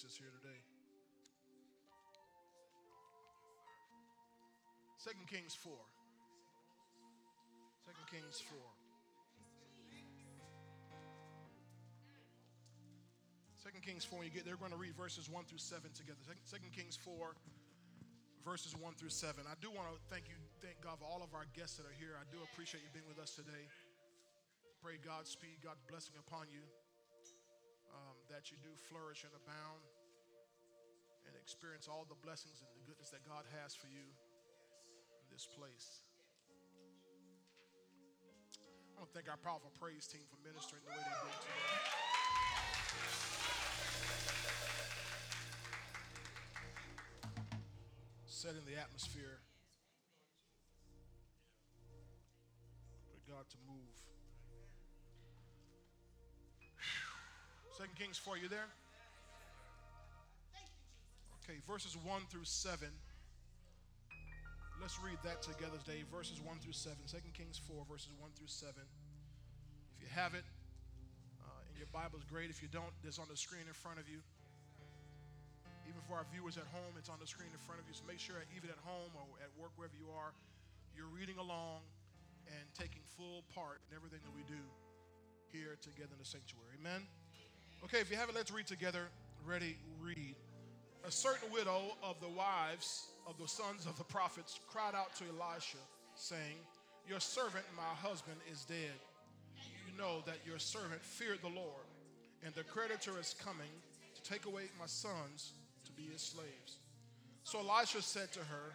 voices here today. Second Kings 4. Second Kings 4. Second Kings 4, when you get there, we're going to read verses 1 through 7 together. Second Kings 4, verses 1 through 7. I do want to thank you, thank God for all of our guests that are here. I do appreciate you being with us today. Pray God's speed, God's blessing upon you, that you do flourish and abound and experience all the blessings and the goodness that God has for you in this place. I want to thank our powerful praise team for ministering the way they did today. setting the atmosphere for God to move. Second Kings 4, you there? Okay, verses 1 through 7. Let's read that together today. Verses 1 through 7. 2 Kings 4, verses 1 through 7. If you have it uh, in your Bible, is great. If you don't, it's on the screen in front of you. Even for our viewers at home, it's on the screen in front of you. So make sure, even at home or at work, wherever you are, you're reading along and taking full part in everything that we do here together in the sanctuary. Amen? Okay, if you haven't, let's read together. Ready, read. A certain widow of the wives of the sons of the prophets cried out to Elisha, saying, Your servant, my husband, is dead. You know that your servant feared the Lord, and the creditor is coming to take away my sons to be his slaves. So Elisha said to her,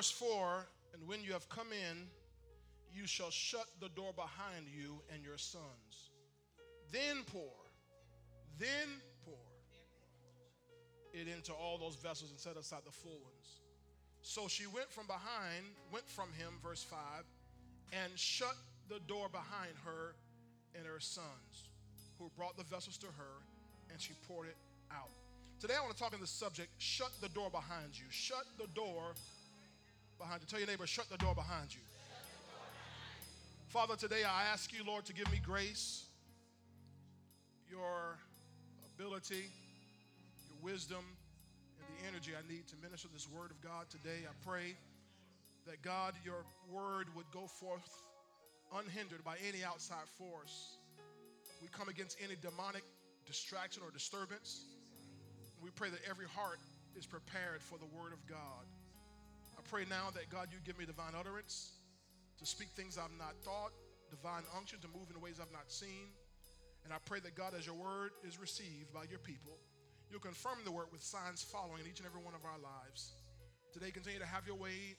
Verse 4 And when you have come in, you shall shut the door behind you and your sons. Then pour, then pour it into all those vessels and set aside the full ones. So she went from behind, went from him, verse 5 and shut the door behind her and her sons, who brought the vessels to her, and she poured it out. Today I want to talk on the subject shut the door behind you. Shut the door behind you. Tell your neighbor, shut the door behind you. Father, today I ask you, Lord, to give me grace, your ability, your wisdom, and the energy I need to minister this word of God today. I pray that God, your word would go forth unhindered by any outside force. We come against any demonic distraction or disturbance. We pray that every heart is prepared for the word of God. I pray now that God, you give me divine utterance to speak things I've not thought, divine unction to move in ways I've not seen. And I pray that God, as your word is received by your people, you'll confirm the word with signs following in each and every one of our lives. Today, continue to have your way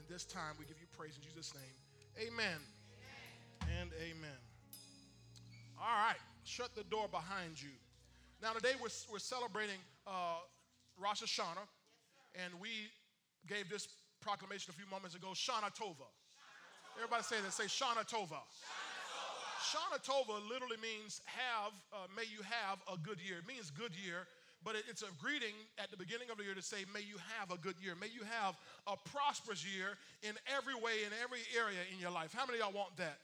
in this time. We give you praise in Jesus' name. Amen, amen. and amen. All right, shut the door behind you. Now, today we're, we're celebrating uh, Rosh Hashanah, and we gave this proclamation a few moments ago Shana Tova. Everybody say that. Say Shana Tova. Shana Tova literally means have, uh, may you have a good year. It means good year but it's a greeting at the beginning of the year to say, May you have a good year. May you have a prosperous year in every way, in every area in your life. How many of y'all want that?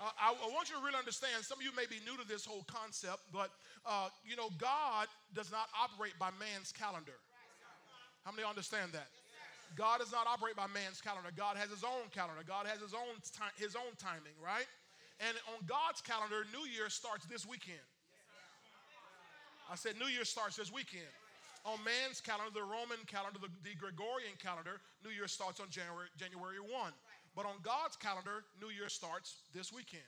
Uh, I, I, want you to really understand. Some of you may be new to this whole concept, but uh, you know, God does not operate by man's calendar. How many understand that? God does not operate by man's calendar. God has His own calendar. God has His own his own timing, right? And on God's calendar, New Year starts this weekend. I said New Year starts this weekend. On man's calendar, the Roman calendar, the, the Gregorian calendar, New Year starts on January, January 1. But on God's calendar, New Year starts this weekend.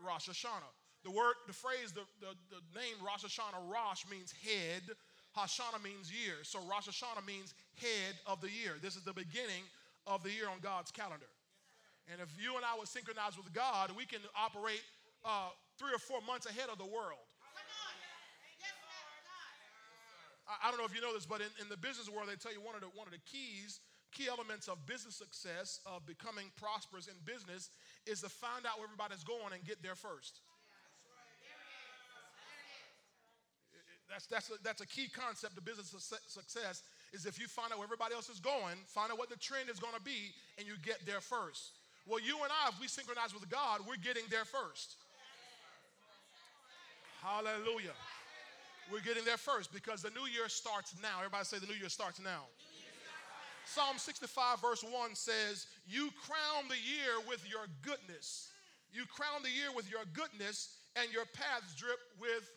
Rosh Hashanah. The word, the phrase, the, the, the name Rosh Hashanah, Rosh means head. Hashanah means year. So Rosh Hashanah means head of the year. This is the beginning of the year on God's calendar. And if you and I were synchronized with God, we can operate uh, three or four months ahead of the world. I, don't know if you know this, but in, in the business world, they tell you one of the, one of the keys, key elements of business success, of becoming prosperous in business, is to find out where everybody's going and get there first. That's, that's, a, that's a key concept of business success is if you find out where everybody else is going, find out what the trend is going to be, and you get there first. Well, you and I, if we synchronize with God, we're getting there first. Hallelujah. We're getting there first because the new year starts now. Everybody say the new year starts now. Psalm 65, verse 1 says, You crown the year with your goodness. You crown the year with your goodness, and your paths drip with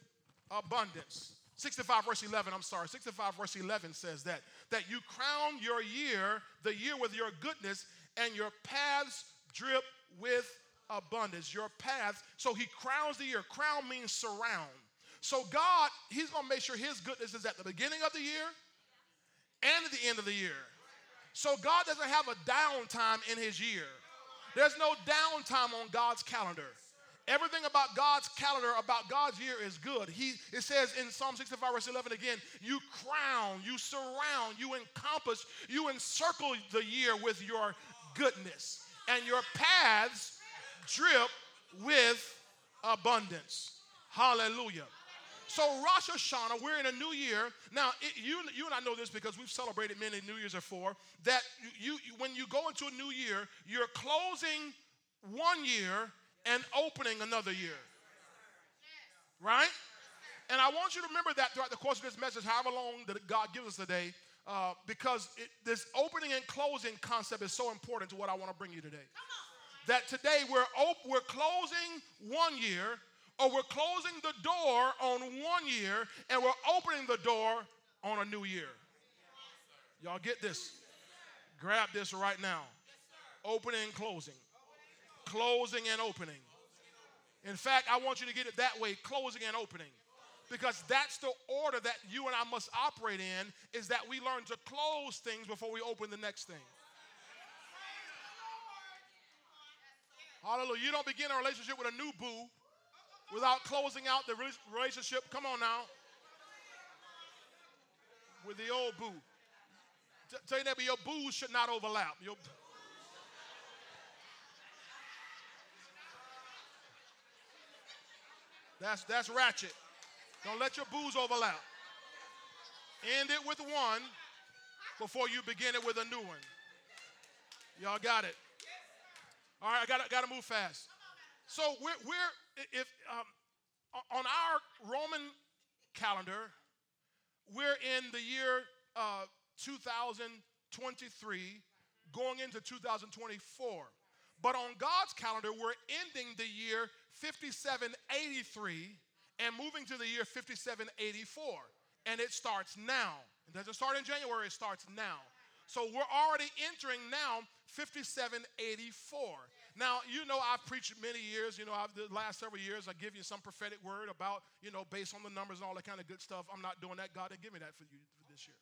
abundance. 65 verse 11, I'm sorry, 65 verse 11 says that, that you crown your year, the year with your goodness, and your paths drip with abundance. Your path, so he crowns the year. Crown means surround. So God, he's to make sure his goodness is at the beginning of the year and at the end of the year. So God doesn't have a downtime in his year. There's no downtime on God's calendar. Everything about God's calendar, about God's year is good. He, it says in Psalm 65, verse 11 again, you crown, you surround, you encompass, you encircle the year with your goodness and your paths drip with abundance. Hallelujah. So Rosh Hashanah, we're in a new year. Now, it, you, you and I know this because we've celebrated many New Years before. That you, you, when you go into a new year, you're closing one year and opening another year. Right? And I want you to remember that throughout the course of this message, however long that God gives us today, uh, because it, this opening and closing concept is so important to what I want to bring you today. That today we're op- we're closing one year, or we're closing the door on one year, and we're opening the door on a new year. Y'all get this? Grab this right now. Opening and closing. Closing and opening. In fact, I want you to get it that way closing and opening because that's the order that you and I must operate in is that we learn to close things before we open the next thing. Hallelujah. You don't begin a relationship with a new boo without closing out the relationship. Come on now. With the old boo. Tell you that, your boos should not overlap. Your, that's, that's ratchet. Don't let your boos overlap. End it with one before you begin it with a new one. Y'all got it. All right, I gotta got to move fast. So we're, we're if um, on our Roman calendar, we're in the year uh, 2023, going into 2024. But on God's calendar, we're ending the year 5783 and moving to the year 5784. And it starts now. It doesn't start in January, it starts now. So we're already entering now 5784. Now, you know, I've preached many years. You know, I've, the last several years, I give you some prophetic word about, you know, based on the numbers and all that kind of good stuff. I'm not doing that. God didn't give me that for you for this year.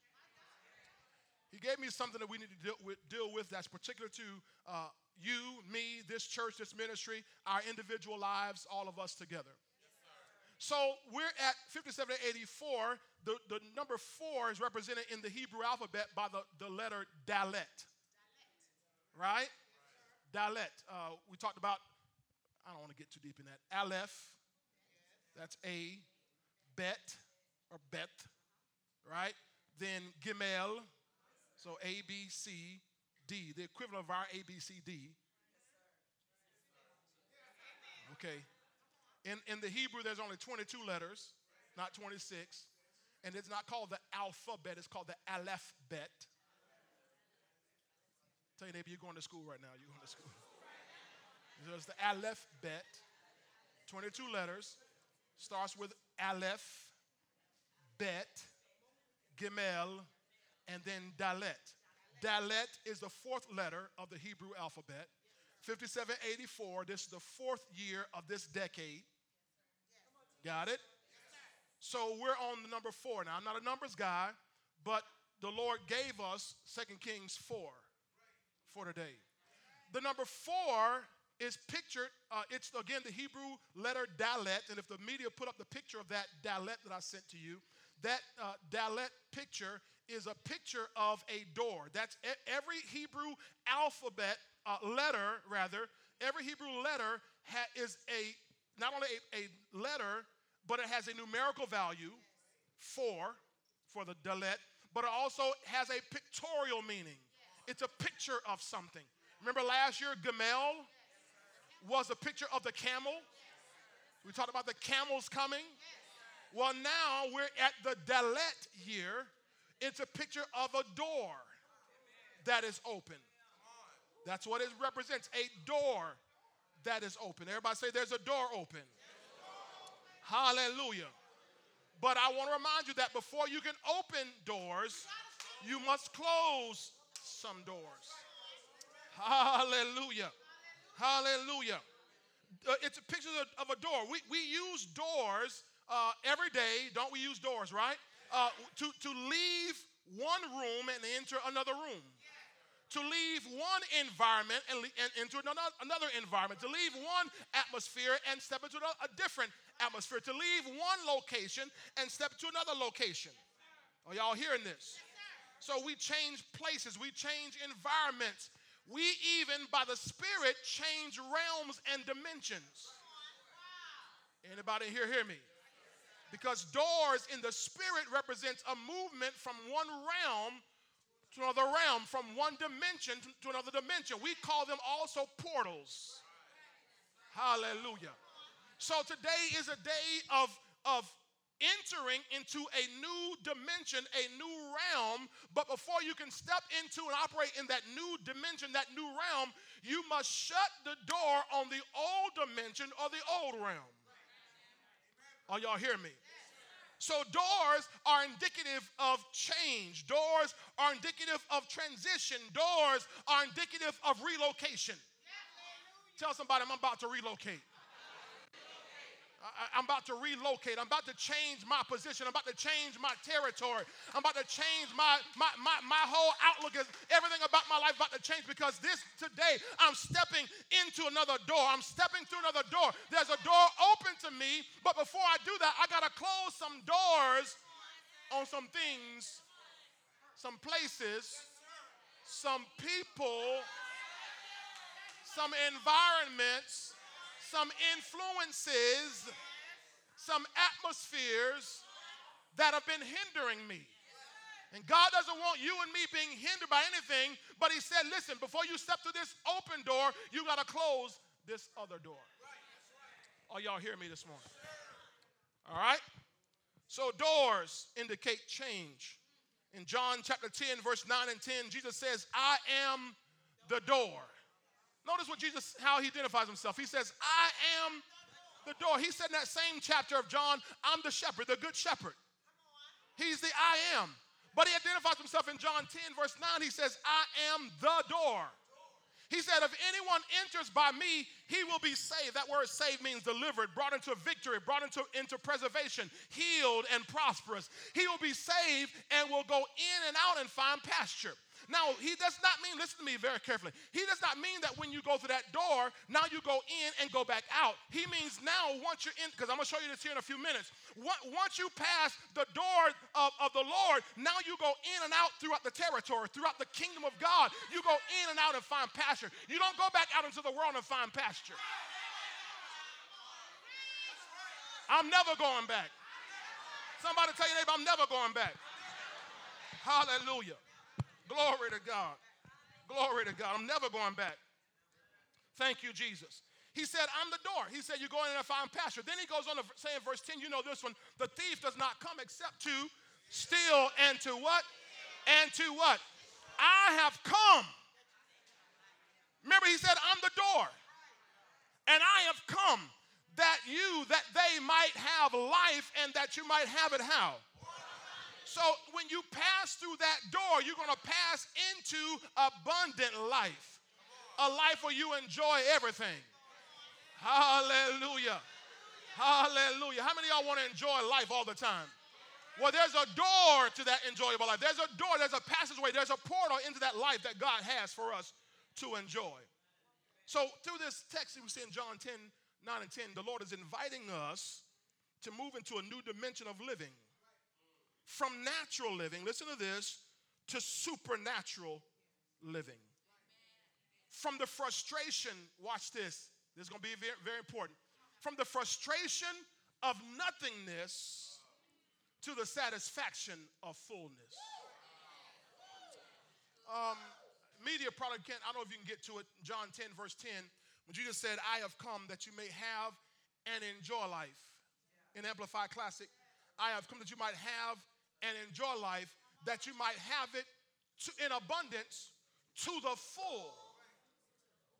He gave me something that we need to deal with, deal with that's particular to uh, you, me, this church, this ministry, our individual lives, all of us together. So we're at 5784. The, the number four is represented in the Hebrew alphabet by the, the letter Dalet. Right? Dalet. Uh, we talked about, I don't want to get too deep in that. Aleph, that's A. Bet, or Bet, right? Then Gimel, so A, B, C, D, the equivalent of our A, B, C, D. Okay. In, in the Hebrew, there's only 22 letters, not 26. And it's not called the alphabet, it's called the Aleph Bet. Tell your neighbor, you're going to school right now. You're going to school. There's the Aleph Bet, 22 letters. Starts with Aleph, Bet, Gimel, and then Dalet. Dalet is the fourth letter of the Hebrew alphabet. 5784, this is the fourth year of this decade. Got it? So we're on the number four. Now, I'm not a numbers guy, but the Lord gave us 2 Kings 4 for today. The number four is pictured, uh, it's again the Hebrew letter Dalet. And if the media put up the picture of that Dalet that I sent to you, that uh, Dalet picture is a picture of a door. That's every Hebrew alphabet uh, letter, rather, every Hebrew letter ha- is a not only a, a, letter, but it has a numerical value, four, for the Dalet, but it also has a pictorial meaning. It's a picture of something. Remember last year, Gamel was a picture of the camel. We talked about the camels coming. Well, now we're at the Dalet year. It's a picture of a door that is open. That's what it represents a door that is open. Everybody say, There's a door open. Hallelujah. But I want to remind you that before you can open doors, you must close some doors. Hallelujah. Hallelujah. Uh, it's a picture of, a door. We, we use doors uh, every day, don't we use doors, right? Uh, to, to leave one room and enter another room. To leave one environment and, and enter another, environment. To leave one atmosphere and step into a, a different atmosphere. To leave one location and step to another location. Are y'all hearing this? So we change places, we change environments, we even, by the Spirit, change realms and dimensions. Anybody here hear me? Because doors in the Spirit represents a movement from one realm to another realm, from one dimension to another dimension. We call them also portals. Hallelujah. So today is a day of, of entering into a new dimension, a new realm. But before you can step into and operate in that new dimension, that new realm, you must shut the door on the old dimension or the old realm. Are y'all hear me? So, doors are indicative of change. Doors are indicative of transition. Doors are indicative of relocation. Tell somebody I'm about to relocate. I, am about to relocate. I'm about to change my position. I'm about to change my territory. I'm about to change my, my, my, my whole outlook. Is, everything about my life about to change because this today I'm stepping into another door. I'm stepping through another door. There's a door open to me, but before I do that, I got to close some doors on some things, some places, some people, some environments some influences, some atmospheres that have been hindering me. And God doesn't want you and me being hindered by anything, but He said, listen, before you step through this open door, you got to close this other door. Are y'all hear me this morning? All right? So doors indicate change. In John chapter 10, verse 9 and 10, Jesus says, I am the door. Notice what Jesus, how he identifies himself. He says, I am the door. He said in that same chapter of John, I'm the shepherd, the good shepherd. He's the I am. But he identifies himself in John 10, verse 9. He says, I am the door. He said, If anyone enters by me, he will be saved. That word saved means delivered, brought into victory, brought into, into preservation, healed and prosperous. He will be saved and will go in and out and find pasture. Now, he does not mean, listen to me very carefully. He does not mean that when you go through that door, now you go in and go back out. He means now, once you're in, because I'm going to show you this here in a few minutes. Once you pass the door of, of the Lord, now you go in and out throughout the territory, throughout the kingdom of God. You go in and out and find pasture. You don't go back out into the world and find pasture. I'm never going back. Somebody tell your neighbor, I'm never going back. Hallelujah. Glory to God. Glory to God. I'm never going back. Thank you, Jesus. He said, I'm the door. He said, You're going in and find pasture. Then he goes on to say in verse 10, you know this one, the thief does not come except to steal and to what? And to what? I have come. Remember, he said, I'm the door. And I have come that you, that they might have life and that you might have it how? So when you pass through that door, you're going to pass into abundant life. A life where you enjoy everything. Hallelujah. Hallelujah. How many y'all want to enjoy life all the time? Well, there's a door to that enjoyable life. There's a door, there's a passageway, there's a portal into that life that God has for us to enjoy. So, through this text we see in John 10 9 and 10, the Lord is inviting us to move into a new dimension of living. From natural living, listen to this, to supernatural living. From the frustration, watch this, this is going to be very, very important. From the frustration of nothingness to the satisfaction of fullness. Um, media probably can't, I don't know if you can get to it, John 10, verse 10, when Jesus said, I have come that you may have and enjoy life. In Amplified Classic, I have come that you might have and enjoy life, that you might have it to, in abundance to the full,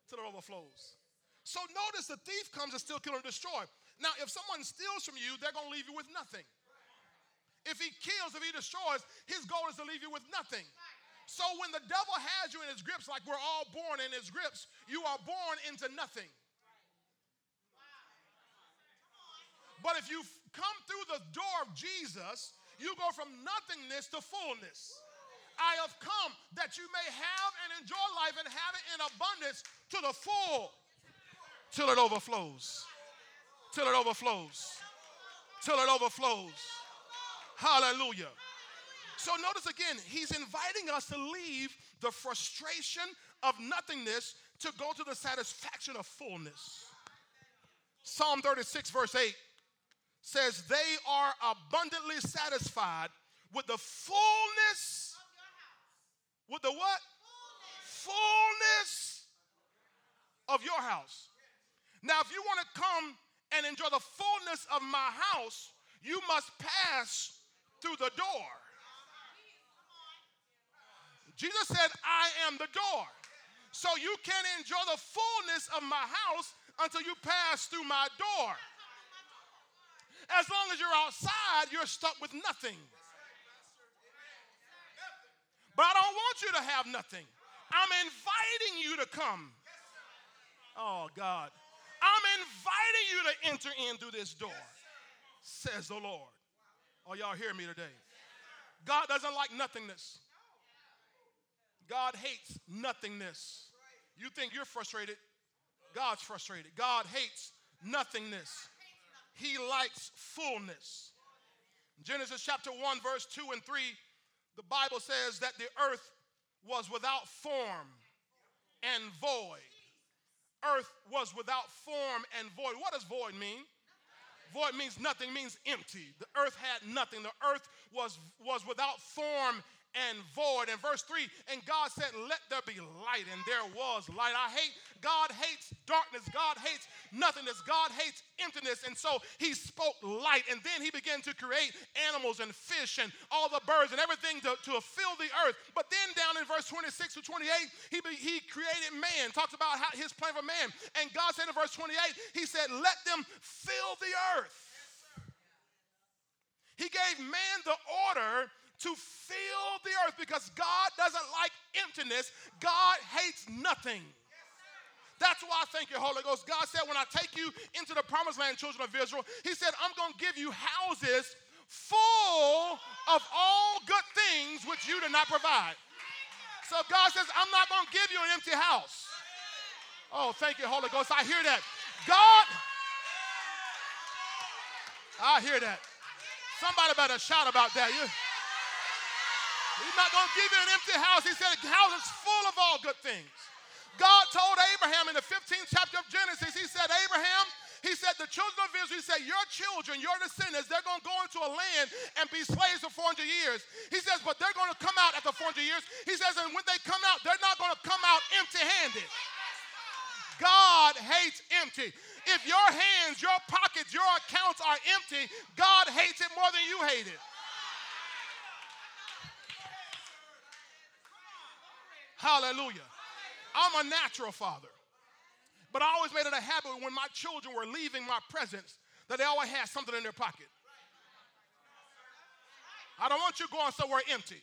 till it overflows. So notice the thief comes to steal, kill, and destroy. Now, if someone steals from you, they're going to leave you with nothing. If he kills, if he destroys, his goal is to leave you with nothing. So when the devil has you in his grips, like we're all born in his grips, you are born into nothing. But if you come through the door of Jesus, you go from nothingness to fullness. I have come that you may have and enjoy life and have it in abundance to the full till it overflows. Till it overflows. Till it overflows. Hallelujah. So notice again, he's inviting us to leave the frustration of nothingness to go to the satisfaction of fullness. Psalm 36, verse 8 says, They are abundantly satisfied with the fullness. With the what? Fullness of your house. Now, if you want to come and enjoy the fullness of my house, you must pass through the door. Jesus said, I am the door. So you can't enjoy the fullness of my house until you pass through my door. As long as you're outside, you're stuck with nothing. But I don't want you to have nothing. I'm inviting you to come. Oh, God. I'm inviting you to enter in through this door, says the Lord. Oh, y'all hear me today? God doesn't like nothingness. God hates nothingness. You think you're frustrated, God's frustrated. God hates nothingness. He likes fullness. Genesis chapter 1, verse 2 and 3, the Bible says that the earth was without form and void. Earth was without form and void. What does void mean? Void means nothing, means empty. The earth had nothing. The earth was, was without form and void. In verse 3, and God said, Let there be light, and there was light. I hate, God hates darkness. God hates nothingness. God hates emptiness. And so he spoke light, and then he began to create animals and fish and all the birds and everything to, to fill the earth. But then down in verse 26 to 28, he, he created man, talks about how his plan for man. And God said in verse 28, he said, Let them fill the earth. He gave man the order to fill the earth because God doesn't like emptiness. God hates nothing. That's why I thank you, Holy Ghost. God said, when I take you into the promised land, children of Israel, He said, I'm going to give you houses full of all good things which you did not provide. So God says, I'm not going to give you an empty house. Oh, thank you, Holy Ghost. I hear that. God, I hear that. Somebody better shout about that. You, He's not going to give you an empty house. He said, a house is full of all good things. God told Abraham in the 15th chapter of Genesis, He said, Abraham, he said, the children of Israel, he said, your children, your descendants, they're going to go into a land and be slaves for 400 years. He says, but they're going to come out after 400 years. He says, and when they come out, they're not going to come out empty handed. God hates empty. If your hands, your pockets, your accounts are empty, God hates it more than you hate it. Hallelujah. I'm a natural father. But I always made it a habit when my children were leaving my presence that they always had something in their pocket. I don't want you going somewhere empty.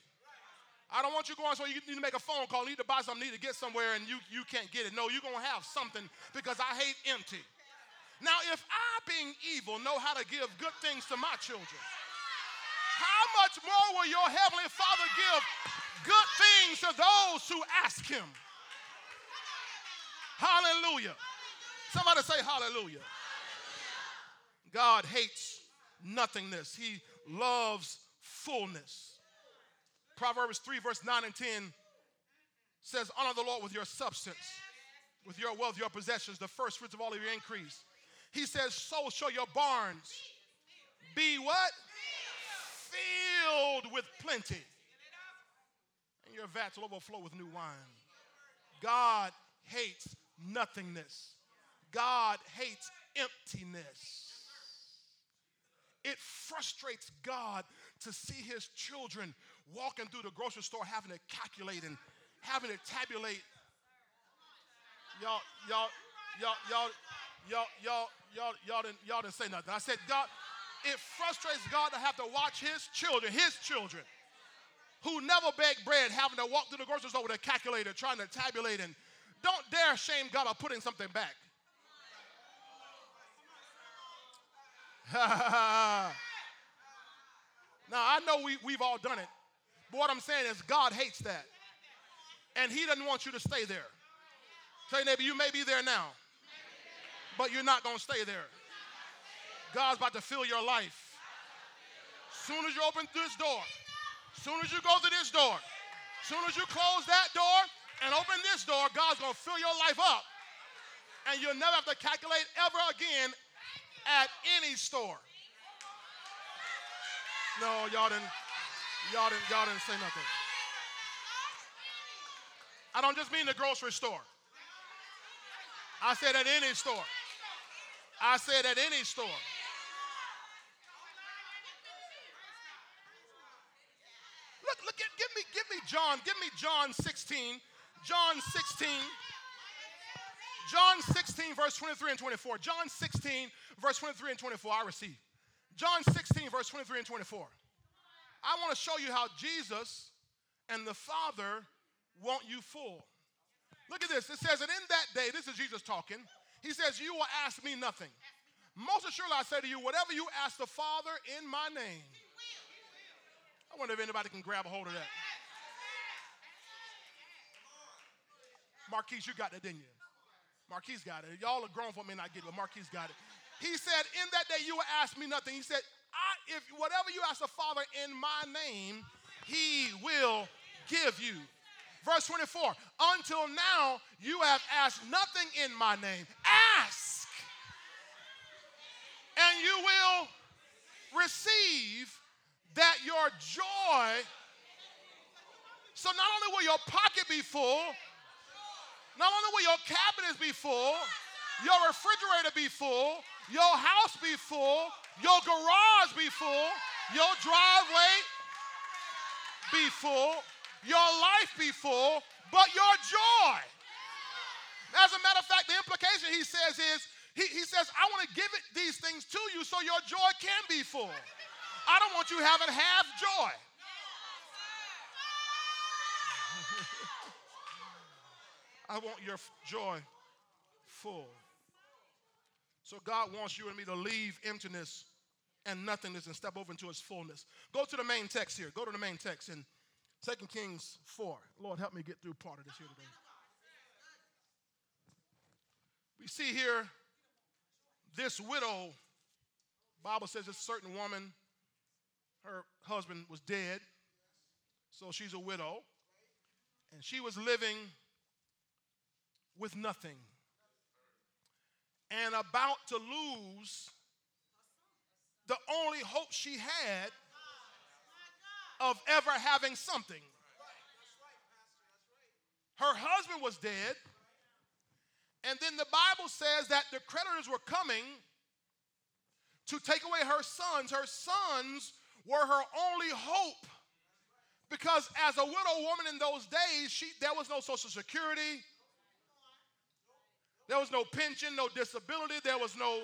I don't want you going somewhere you need to make a phone call, you need to buy something, need to get somewhere, and you, you can't get it. No, you're going to have something because I hate empty. Now, if I, being evil, know how to give good things to my children, how much more will your heavenly Father give good things to those who ask him? Hallelujah. Somebody say hallelujah. God hates nothingness. He loves fullness. Proverbs 3, verse 9 and 10 says, Honor the Lord with your substance, with your wealth, your possessions, the first fruits of all of your increase. He says, So shall your barns be what? Filled with plenty. And your vats will overflow with new wine. God hates nothingness. God hates emptiness. It frustrates God to see his children walking through the grocery store having to calculate and having to tabulate. Y'all, y'all, y'all, y'all, y'all, y'all, y'all, y'all didn't, y'all didn't say nothing. I said, God, it frustrates God to have to watch his children, his children, who never beg bread, having to walk through the grocery store with a calculator, trying to tabulate. And don't dare shame God by putting something back. now, I know we, we've all done it, but what I'm saying is God hates that. And He doesn't want you to stay there. Tell your neighbor, you may be there now, but you're not going to stay there. God's about to fill your life. Soon as you open this door, soon as you go to this door, soon as you close that door and open this door, God's going to fill your life up. And you'll never have to calculate ever again at any store. No, y'all didn't, y'all didn't, y'all didn't say nothing. I don't just mean the grocery store. I said at any store. I said at any store. Look, look, give, give me, give me John, give me John 16. John 16. John 16, verse 23 and 24. John 16, verse 23 and 24, I receive. John 16, verse 23 and 24. I want to show you how Jesus and the Father want you full. Look at this. It says, and in that day, this is Jesus talking, he says, You will ask me nothing. Most assuredly, I say to you, whatever you ask the Father in my name. I wonder if anybody can grab a hold of that. Marquise, you got that, didn't you? Marquise got it. Y'all are grown for me not get it, but Marquise got it. He said, In that day you will ask me nothing. He said, I, if whatever you ask the Father in my name, he will give you. Verse 24, until now you have asked nothing in my name. Ask, and you will receive that your joy. So not only will your pocket be full, not only will your cabinets be full, your refrigerator be full, your house be full, your garage be full, your driveway be full, your life be full, but your joy. As a matter of fact, the implication he says is, he, he says, I want to give it these things to you so your joy can be full. I don't want you having half joy. I want your joy full. So God wants you and me to leave emptiness and nothingness and step over into his fullness. Go to the main text here. Go to the main text in 2 Kings 4. Lord, help me get through part of this here today. We see here this widow, Bible says a certain woman, her husband was dead, so she's a widow, and she was living with nothing and about to lose the only hope she had of ever having something. Her husband was dead, and then the Bible says that the creditors were coming to take away her sons. Her sons were her only hope. Because as a widow woman in those days, she, there was no social security, There was no pension, no disability, there was no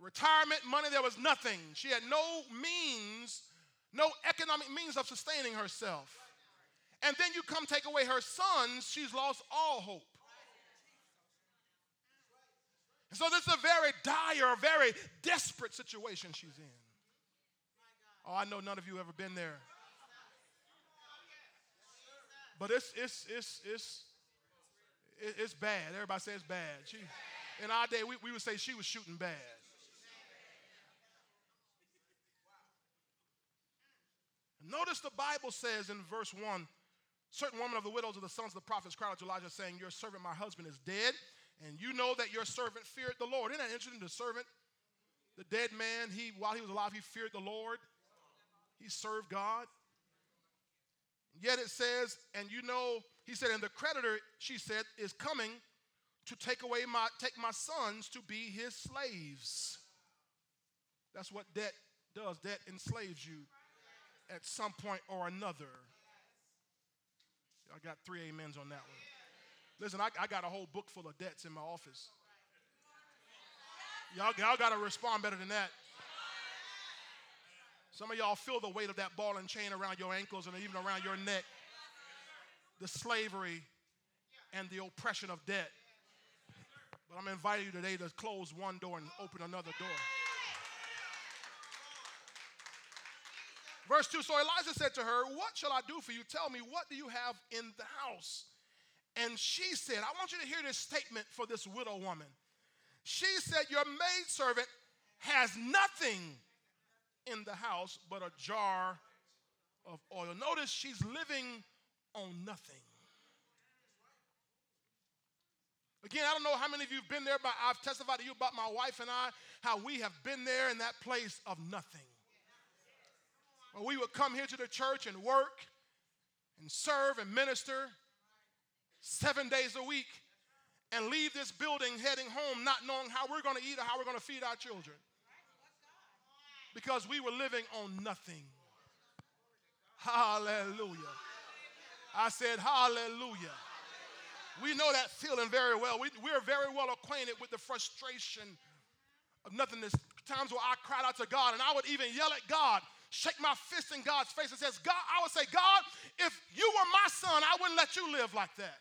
retirement money, there was nothing. She had no means, no economic means of sustaining herself. And then you come take away her sons, she's lost all hope. And so this is a very dire, very desperate situation she's in. Oh, I know none of you ever been there. But it's it's it's it's it's bad. Everybody says bad. She, in our day, we, we would say she was shooting bad. Notice the Bible says in verse 1 certain woman of the widows of the sons of the prophets cried out to Elijah, saying, Your servant, my husband, is dead, and you know that your servant feared the Lord. Isn't that interesting? The servant, the dead man, he while he was alive, he feared the Lord. He served God. Yet it says, and you know, he said, and the creditor, she said, is coming to take away my take my sons to be his slaves. That's what debt does. Debt enslaves you at some point or another. I got three amens on that one. Listen, I, I got a whole book full of debts in my office. Y'all, y'all got to respond better than that. Some of y'all feel the weight of that ball and chain around your ankles and even around your neck. The slavery and the oppression of debt. But I'm inviting you today to close one door and open another door. Verse 2 So Elijah said to her, What shall I do for you? Tell me, what do you have in the house? And she said, I want you to hear this statement for this widow woman. She said, Your maidservant has nothing in the house but a jar of oil. Notice she's living on nothing. Again, I don't know how many of you have been there, but I've testified to you about my wife and I, how we have been there in that place of nothing. When we would come here to the church and work and serve and minister seven days a week and leave this building heading home not knowing how we're going to eat or how we're going to feed our children because we were living on nothing. Hallelujah. I said, Hallelujah. We know that feeling very well. We, we're very well acquainted with the frustration of nothingness. Times where I cried out to God and I would even yell at God, shake my fist in God's face and says, God, I would say, God, if you were my son, I wouldn't let you live like that.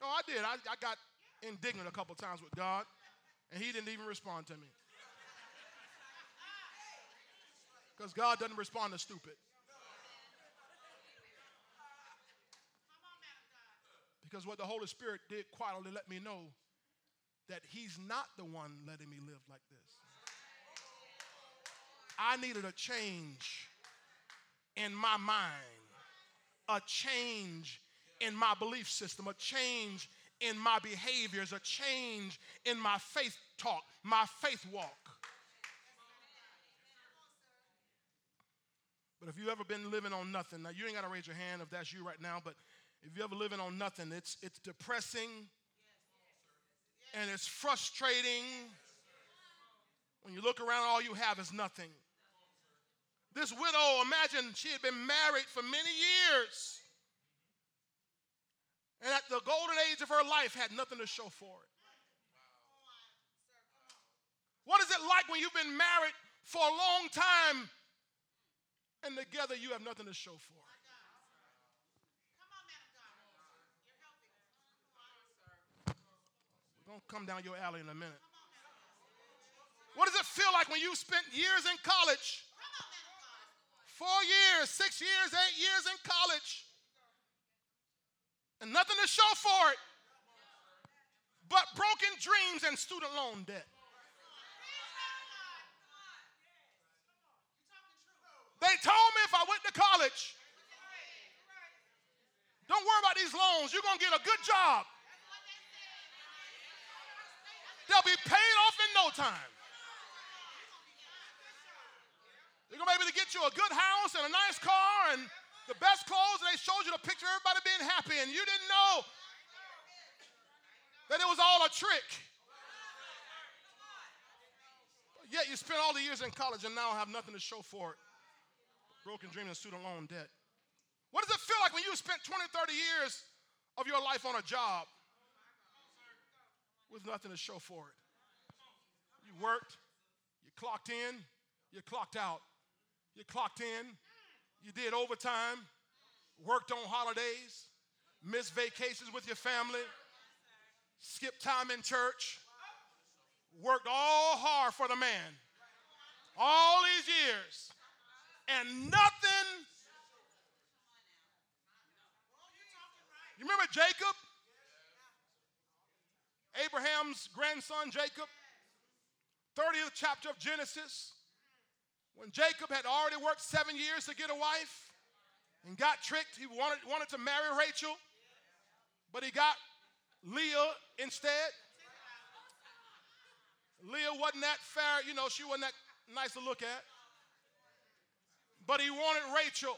No, I did. I, I got indignant a couple times with God. And he didn't even respond to me. Because God doesn't respond to stupid. Because what the Holy Spirit did quietly let me know that He's not the one letting me live like this. I needed a change in my mind, a change in my belief system, a change in my behaviors, a change in my faith talk, my faith walk. But if you've ever been living on nothing, now you ain't got to raise your hand if that's you right now, but if you ever living on nothing, it's it's depressing and it's frustrating. When you look around, all you have is nothing. This widow, imagine she had been married for many years and at the golden age of her life had nothing to show for it. What is it like when you've been married for a long time and together you have nothing to show for it? We're going to come down your alley in a minute. What does it feel like when you spent years in college? Four years, six years, eight years in college and nothing to show for it but broken dreams and student loan debt. They told me if I went to college, don't worry about these loans, you're going to get a good job. They'll be paid off in no time. They're going to be able to get you a good house and a nice car and the best clothes, and they showed you the picture of everybody being happy, and you didn't know that it was all a trick. Yet you spent all the years in college and now have nothing to show for it. Broken dream and student loan debt. What does it feel like when you spent 20, 30 years of your life on a job with nothing to show for it? You worked, you clocked in, you clocked out. You clocked in, you did overtime, worked on holidays, missed vacations with your family, skipped time in church, worked all hard for the man all these years, and nothing. You remember Jacob? Abraham's grandson, Jacob? 30th chapter of Genesis. When Jacob had already worked seven years to get a wife and got tricked, he wanted, wanted to marry Rachel, but he got Leah instead. Leah wasn't that fair, you know, she wasn't that nice to look at. But he wanted Rachel.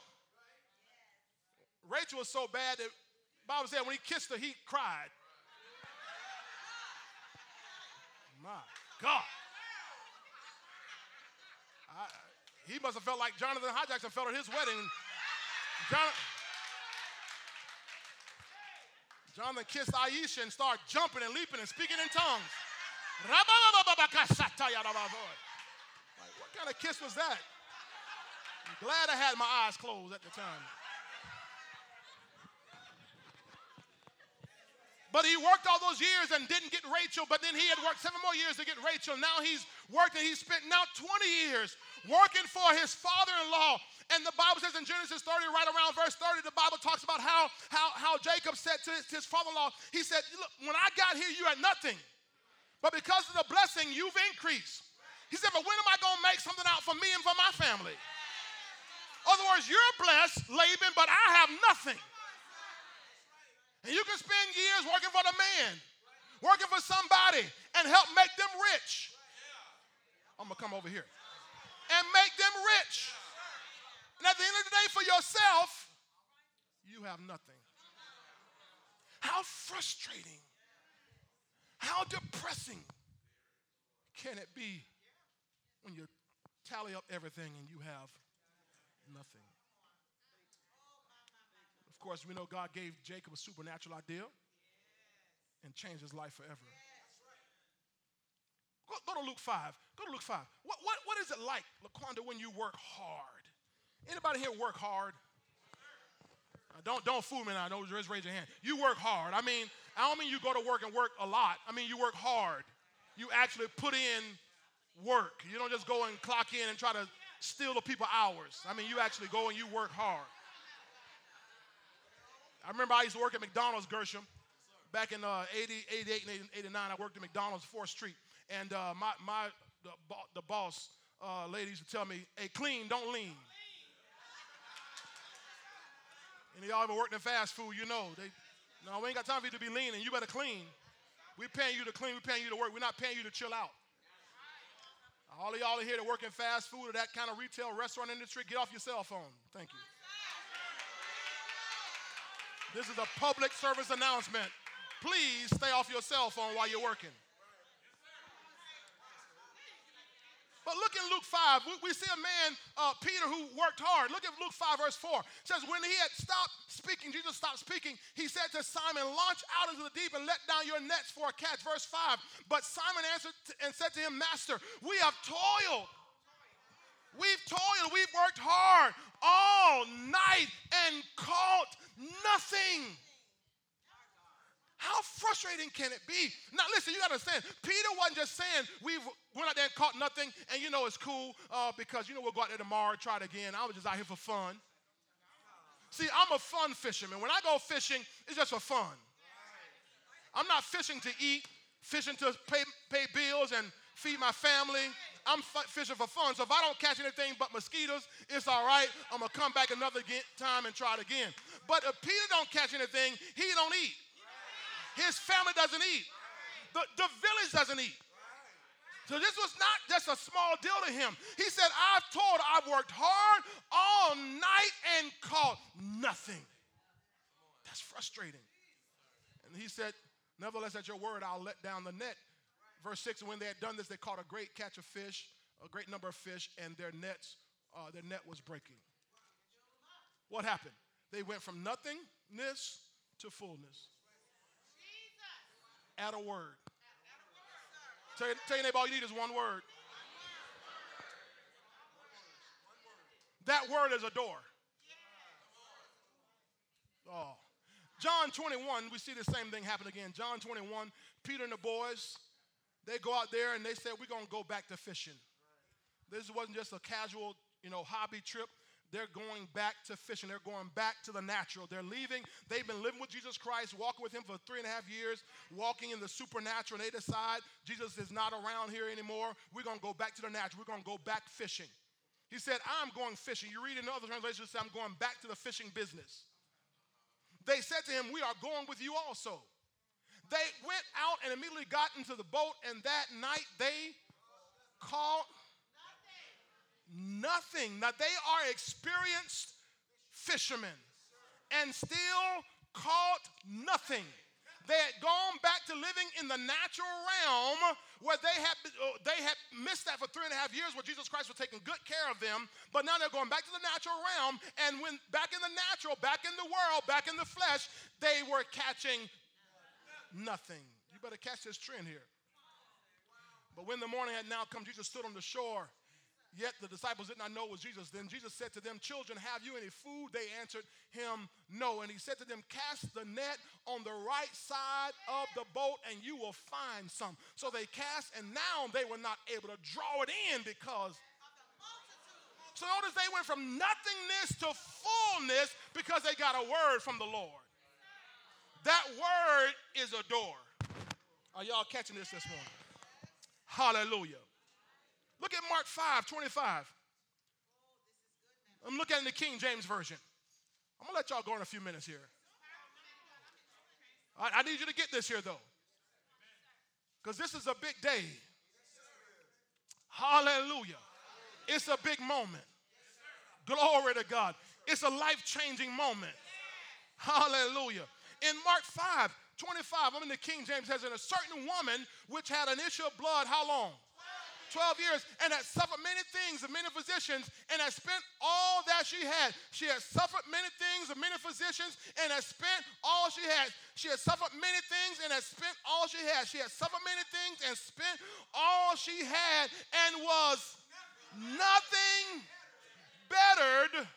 Rachel was so bad that Bible said when he kissed her, he cried. My God. I, he must have felt like Jonathan Jackson felt at his wedding. Jonathan, Jonathan kissed Aisha and started jumping and leaping and speaking in tongues. Like, what kind of kiss was that? I'm glad I had my eyes closed at the time. But he worked all those years and didn't get Rachel, but then he had worked seven more years to get Rachel. Now he's worked and he's spent now 20 years working for his father in law. And the Bible says in Genesis 30, right around verse 30, the Bible talks about how, how, how Jacob said to his, his father in law, he said, Look, when I got here, you had nothing. But because of the blessing, you've increased. He said, But when am I going to make something out for me and for my family? Other words, you're blessed, Laban, but I have nothing. And you can spend years working for the man, working for somebody, and help make them rich. I'm going to come over here. And make them rich. And at the end of the day, for yourself, you have nothing. How frustrating, how depressing can it be when you tally up everything and you have nothing? Course, we know God gave Jacob a supernatural idea and changed his life forever. Go, go, to Luke 5. Go to Luke 5. What, what, what is it like, Laquanda, when you work hard? Anybody here work hard? Don't, don't fool me now. Don't just raise your hand. You work hard. I mean, I don't mean you go to work and work a lot. I mean, you work hard. You actually put in work. You don't just go and clock in and try to steal the people hours. I mean, you actually go and you work hard. I remember I used to work at McDonald's, Gershom. Back in uh, 80, 88 and 89, I worked at McDonald's, 4th Street. And uh, my, my, the, the boss uh, lady tell me, hey, clean, don't lean. And y'all ever worked in fast food, you know. They, no, we ain't got time for you to be leaning. You better clean. We're paying you to clean. We're paying you to work. We're not paying you to chill out. All of y'all are here to work in fast food or that kind of retail restaurant industry, get off your cell phone. Thank you. This is a public service announcement. Please stay off your cell phone while you're working. But look in Luke 5. We, see a man, uh, Peter, who worked hard. Look at Luke 5, verse 4. It says, When he had stopped speaking, Jesus stopped speaking, he said to Simon, Launch out into the deep and let down your nets for a catch. Verse 5. But Simon answered and said to him, Master, we have toiled. We've toiled, we've worked hard all night and caught nothing. How frustrating can it be? Now, listen, you got to understand, Peter wasn't just saying, we went out there and caught nothing, and you know it's cool uh, because, you know, we'll go out there tomorrow, try it again. I was just out here for fun. See, I'm a fun fisherman. When I go fishing, it's just for fun. I'm not fishing to eat, fishing to pay, pay bills and feed my family. I'm fishing for fun. So if I don't catch anything but mosquitoes, it's all right. I'm gonna come back another time and try it again. But if Peter don't catch anything, he don't eat. His family doesn't eat. The, the village doesn't eat. So this was not just a small deal to him. He said, I've told, I've worked hard all night and caught nothing. That's frustrating. And he said, Nevertheless, at your word, I'll let down the net Verse 6 And when they had done this, they caught a great catch of fish, a great number of fish, and their nets, uh, their net was breaking. What happened? They went from nothingness to fullness. At a word. Tell, tell your neighbor all you need is one word. That word is a door. Oh. John 21, we see the same thing happen again. John 21, Peter and the boys, they go out there and they said, We're going to go back to fishing. This wasn't just a casual, you know, hobby trip. They're going back to fishing. They're going back to the natural. They're leaving. They've been living with Jesus Christ, walking with him for three and a half years, walking in the supernatural. And they decide Jesus is not around here anymore. We're going to go back to the natural. We're going to go back fishing. He said, I'm going fishing. You read in other translations, say, I'm going back to the fishing business. They said to him, We are going with you also. They went out and immediately got into the boat, and that night they caught nothing. Now they are experienced fishermen and still caught nothing. They had gone back to living in the natural realm where they had, uh, they had missed that for three and a half years where Jesus Christ was taking good care of them. But now they're going back to the natural realm. And when back in the natural, back in the world, back in the flesh, they were catching nothing. You better catch this trend here. But when the morning had now come, Jesus stood on the shore Yet the disciples did not know it was Jesus. Then Jesus said to them, Children, have you any food? They answered him, No. And he said to them, Cast the net on the right side of the boat, and you will find some. So they cast, and now they were not able to draw it in because. So notice they went from nothingness to fullness because they got a word from the Lord. That word is a door. Are y'all catching this this morning? Hallelujah. Look at Mark 5 25. I'm looking at the King James Version. I'm going to let y'all go in a few minutes here. I, I need you to get this here, though. Because this is a big day. Hallelujah. It's a big moment. Glory to God. It's a life changing moment. Hallelujah. In Mark 5 25, I'm in the King James, says, And a certain woman which had an issue of blood, how long? 12 years and had suffered many things of many physicians and had spent all that she had. She had suffered many things of many physicians and had spent all she had. She had suffered many things and had spent all she had. She had suffered many things and spent all she had and was nothing bettered.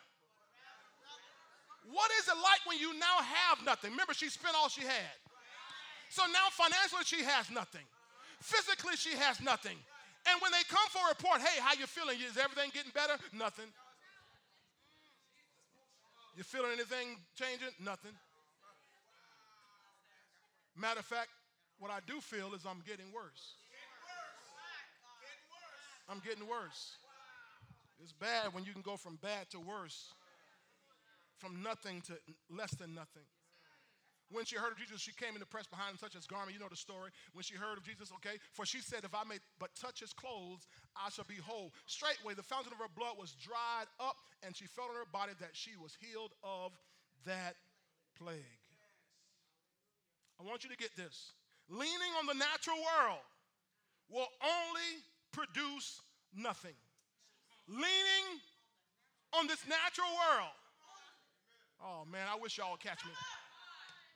What is it like when you now have nothing? Remember, she spent all she had. So now financially she has nothing. Physically she has nothing. And when they come for a report, hey, how you feeling? Is everything getting better? Nothing. You feeling anything changing? Nothing. Matter of fact, what I do feel is I'm getting worse. I'm getting worse. It's bad when you can go from bad to worse, from nothing to less than nothing. When she heard of Jesus, she came in the press behind him, touched his garment. You know the story. When she heard of Jesus, okay, for she said, If I may but touch his clothes, I shall be whole. Straightway, the fountain of her blood was dried up, and she felt in her body that she was healed of that plague. I want you to get this. Leaning on the natural world will only produce nothing. Leaning on this natural world. Oh man, I wish y'all would catch me.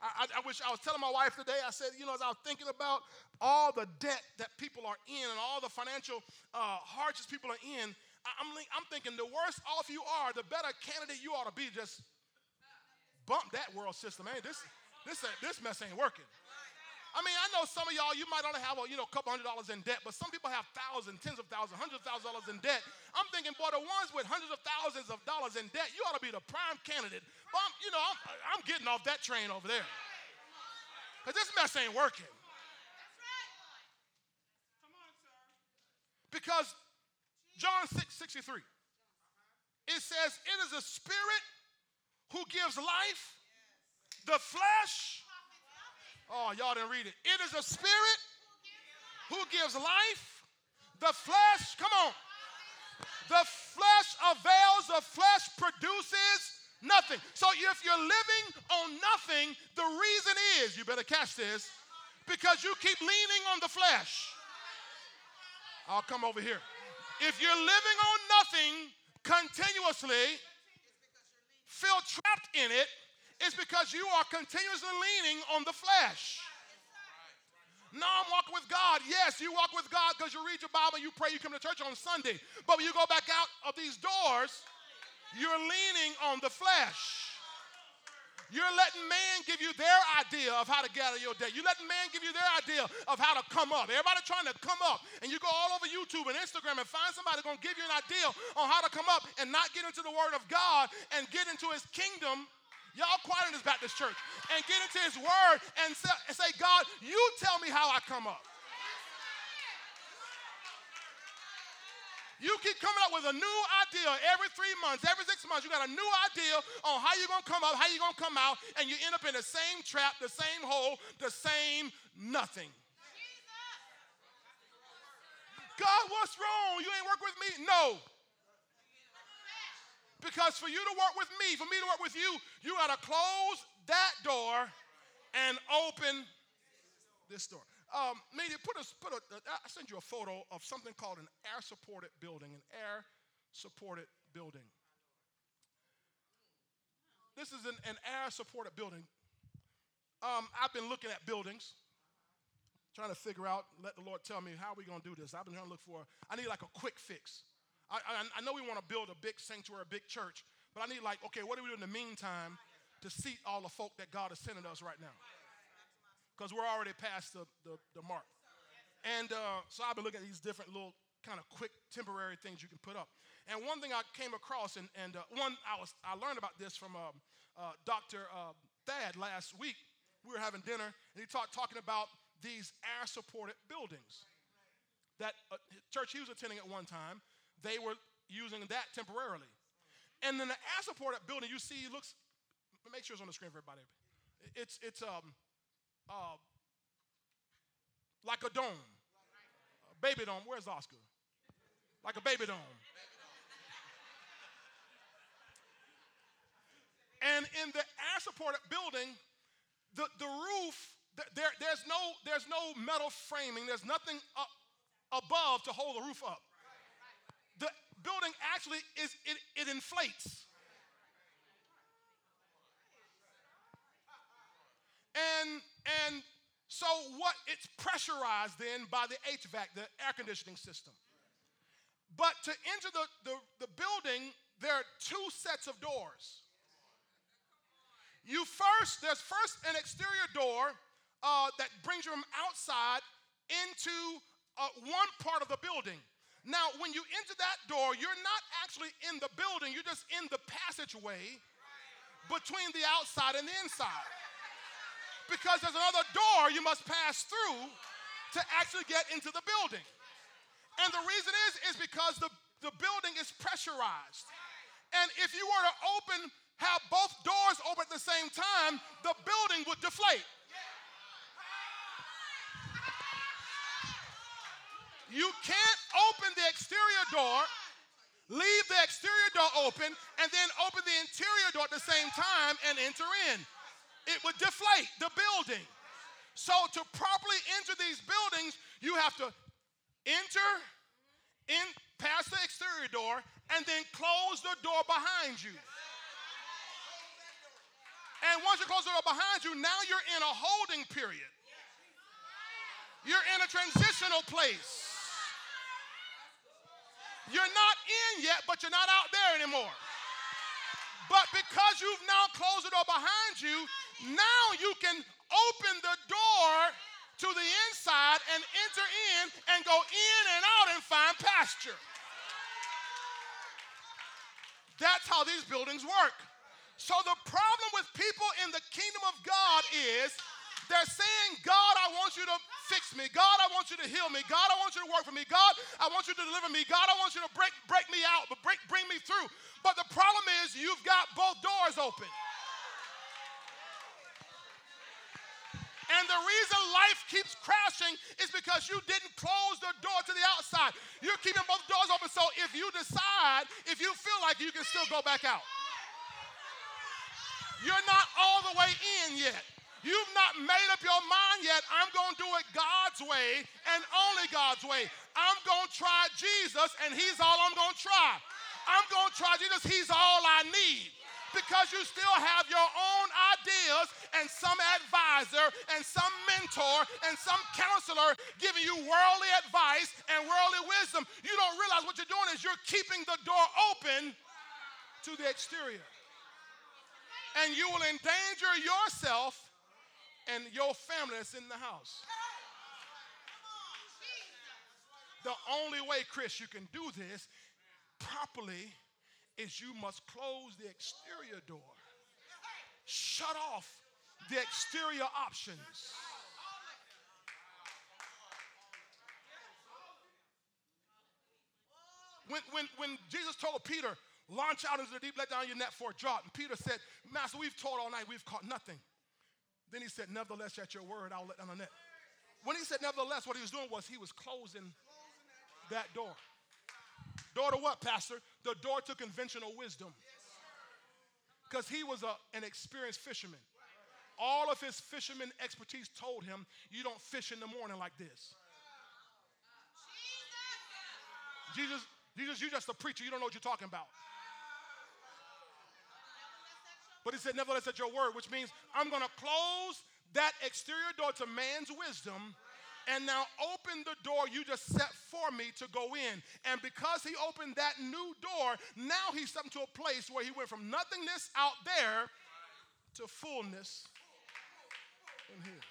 I, I, wish I was telling my wife today, I said, you know, as I was thinking about all the debt that people are in and all the financial uh, hardships people are in, I, I'm, I'm thinking the worse off you are, the better candidate you ought to be. Just bump that world system. Man, this, this, this mess ain't working. I mean, I know some of y'all, you might only have a you know, couple hundred dollars in debt, but some people have thousands, tens of thousands, hundreds of thousands of dollars in debt. I'm thinking, boy, the ones with hundreds of thousands of dollars in debt, you ought to be the prime candidate. But I'm, you know, I'm, I'm getting off that train over there. Because this mess ain't working. Because John 6 63, it says, It is a spirit who gives life, the flesh Oh, y'all didn't read it. It is a spirit who gives life. The flesh, come on. The flesh avails, the flesh produces nothing. So if you're living on nothing, the reason is, you better catch this, because you keep leaning on the flesh. I'll come over here. If you're living on nothing continuously, feel trapped in it, it's because you are continuously leaning on the flesh. No, I'm walking with God. Yes, you walk with God because you read your Bible, you pray, you come to church on Sunday. But when you go back out of these doors, you're leaning on the flesh. You're letting man give you their idea of how to gather your day. You're letting man give you their idea of how to come up. Everybody trying to come up. And you go all over YouTube and Instagram and find somebody going to give you an idea on how to come up and not get into the word of God and get into his kingdom. Y'all quiet in this Baptist church and get into his word and say, God, you tell me how I come up. You keep coming up with a new idea every three months, every six months. You got a new idea on how you're going to come up, how you're going to come out, and you end up in the same trap, the same hole, the same nothing. God, what's wrong? You ain't work with me? No. Because for you to work with me, for me to work with you, you got to close that door and open this door. Um, media, put a, put a, I sent you a photo of something called an air supported building, an air supported building. This is an, an air supported building. Um, I've been looking at buildings, trying to figure out, let the Lord tell me how we going to do this. I've been trying to look for, I need like a quick fix. I, I, I know we want to build a big sanctuary, a big church, but I need like, okay, what do we do in the meantime to seat all the folk that God is sending us right now? because we're already past the, the, the mark. And uh, so I've been looking at these different little kind of quick temporary things you can put up. And one thing I came across, and, and uh, one I was I learned about this from uh, uh Dr. Uh, Thad last week. We were having dinner, and he talked talking about these air-supported buildings that uh, church he was attending at one time. They were using that temporarily, and then the air-supported building you see looks. Make sure it's on the screen for everybody. It's it's um uh, like a dome. A baby dome. Where's Oscar? Like a baby dome. And in the air supported building, the, the roof, there, there's, no, there's no metal framing, there's nothing up above to hold the roof up. Building actually is, it, it inflates. And and so what it's pressurized then by the HVAC, the air conditioning system. But to enter the, the, the building, there are two sets of doors. You first, there's first an exterior door uh, that brings you from outside into uh, one part of the building. Now, when you enter that door, you're not actually in the building, you're just in the passageway between the outside and the inside because there's another door you must pass through to actually get into the building. And the reason is, is because the, the building is pressurized. And if you were to open, have both doors open at the same time, the building would deflate. You can't open the exterior door, leave the exterior door open, and then open the interior door at the same time and enter in it would deflate the building. So, to properly enter these buildings, you have to enter in past the exterior door and then close the door behind you. And once you close the door behind you, now you're in a holding period. You're in a transitional place. You're not in yet, but you're not out there anymore. But because you've now closed the door behind you, now you can open the door to the inside and enter in and go in and out and find pasture. That's how these buildings work. So the problem with people in the kingdom of God is they're saying, God, I want you to fix me. God, I want you to heal me. God, I want you to work for me. God, I want you to deliver me. God, I want you to break, break me out, but break, bring me through. But the problem is you've got both doors open. And the reason life keeps crashing is because you didn't close the door to the outside. You're keeping both doors open. So if you decide, if you feel like you can still go back out, you're not all the way in yet. You've not made up your mind yet. I'm going to do it God's way and only God's way. I'm going to try Jesus, and He's all I'm going to try. I'm going to try Jesus. He's all I need. because you still have your own ideas and some advisor and some mentor and some counselor giving you worldly advice and worldly wisdom. You don't realize what you're doing is you're keeping the door open to the exterior. And you will endanger yourself and your family that's in the house. The only way, Chris, you can do this properly is you must close the exterior door. Shut off the exterior options. When, when, when Jesus told Peter, launch out into the deep, let down your net for a draught, and Peter said, Master, we've toiled all night, we've caught nothing. Then he said, Nevertheless, at your word, I'll let down the net. When he said nevertheless, what he was doing was he was closing that door. Door to what, Pastor? The door to conventional wisdom. Because he was a, an experienced fisherman. All of his fisherman expertise told him, you don't fish in the morning like this. Jesus, Jesus, you're just a preacher. You don't know what you're talking about. But he said, nevertheless, at your word, which means I'm going to close that exterior door to man's wisdom and now open the door you just set for me to go in. And because he opened that new door, now he's come to a place where he went from nothingness out there to fullness in here.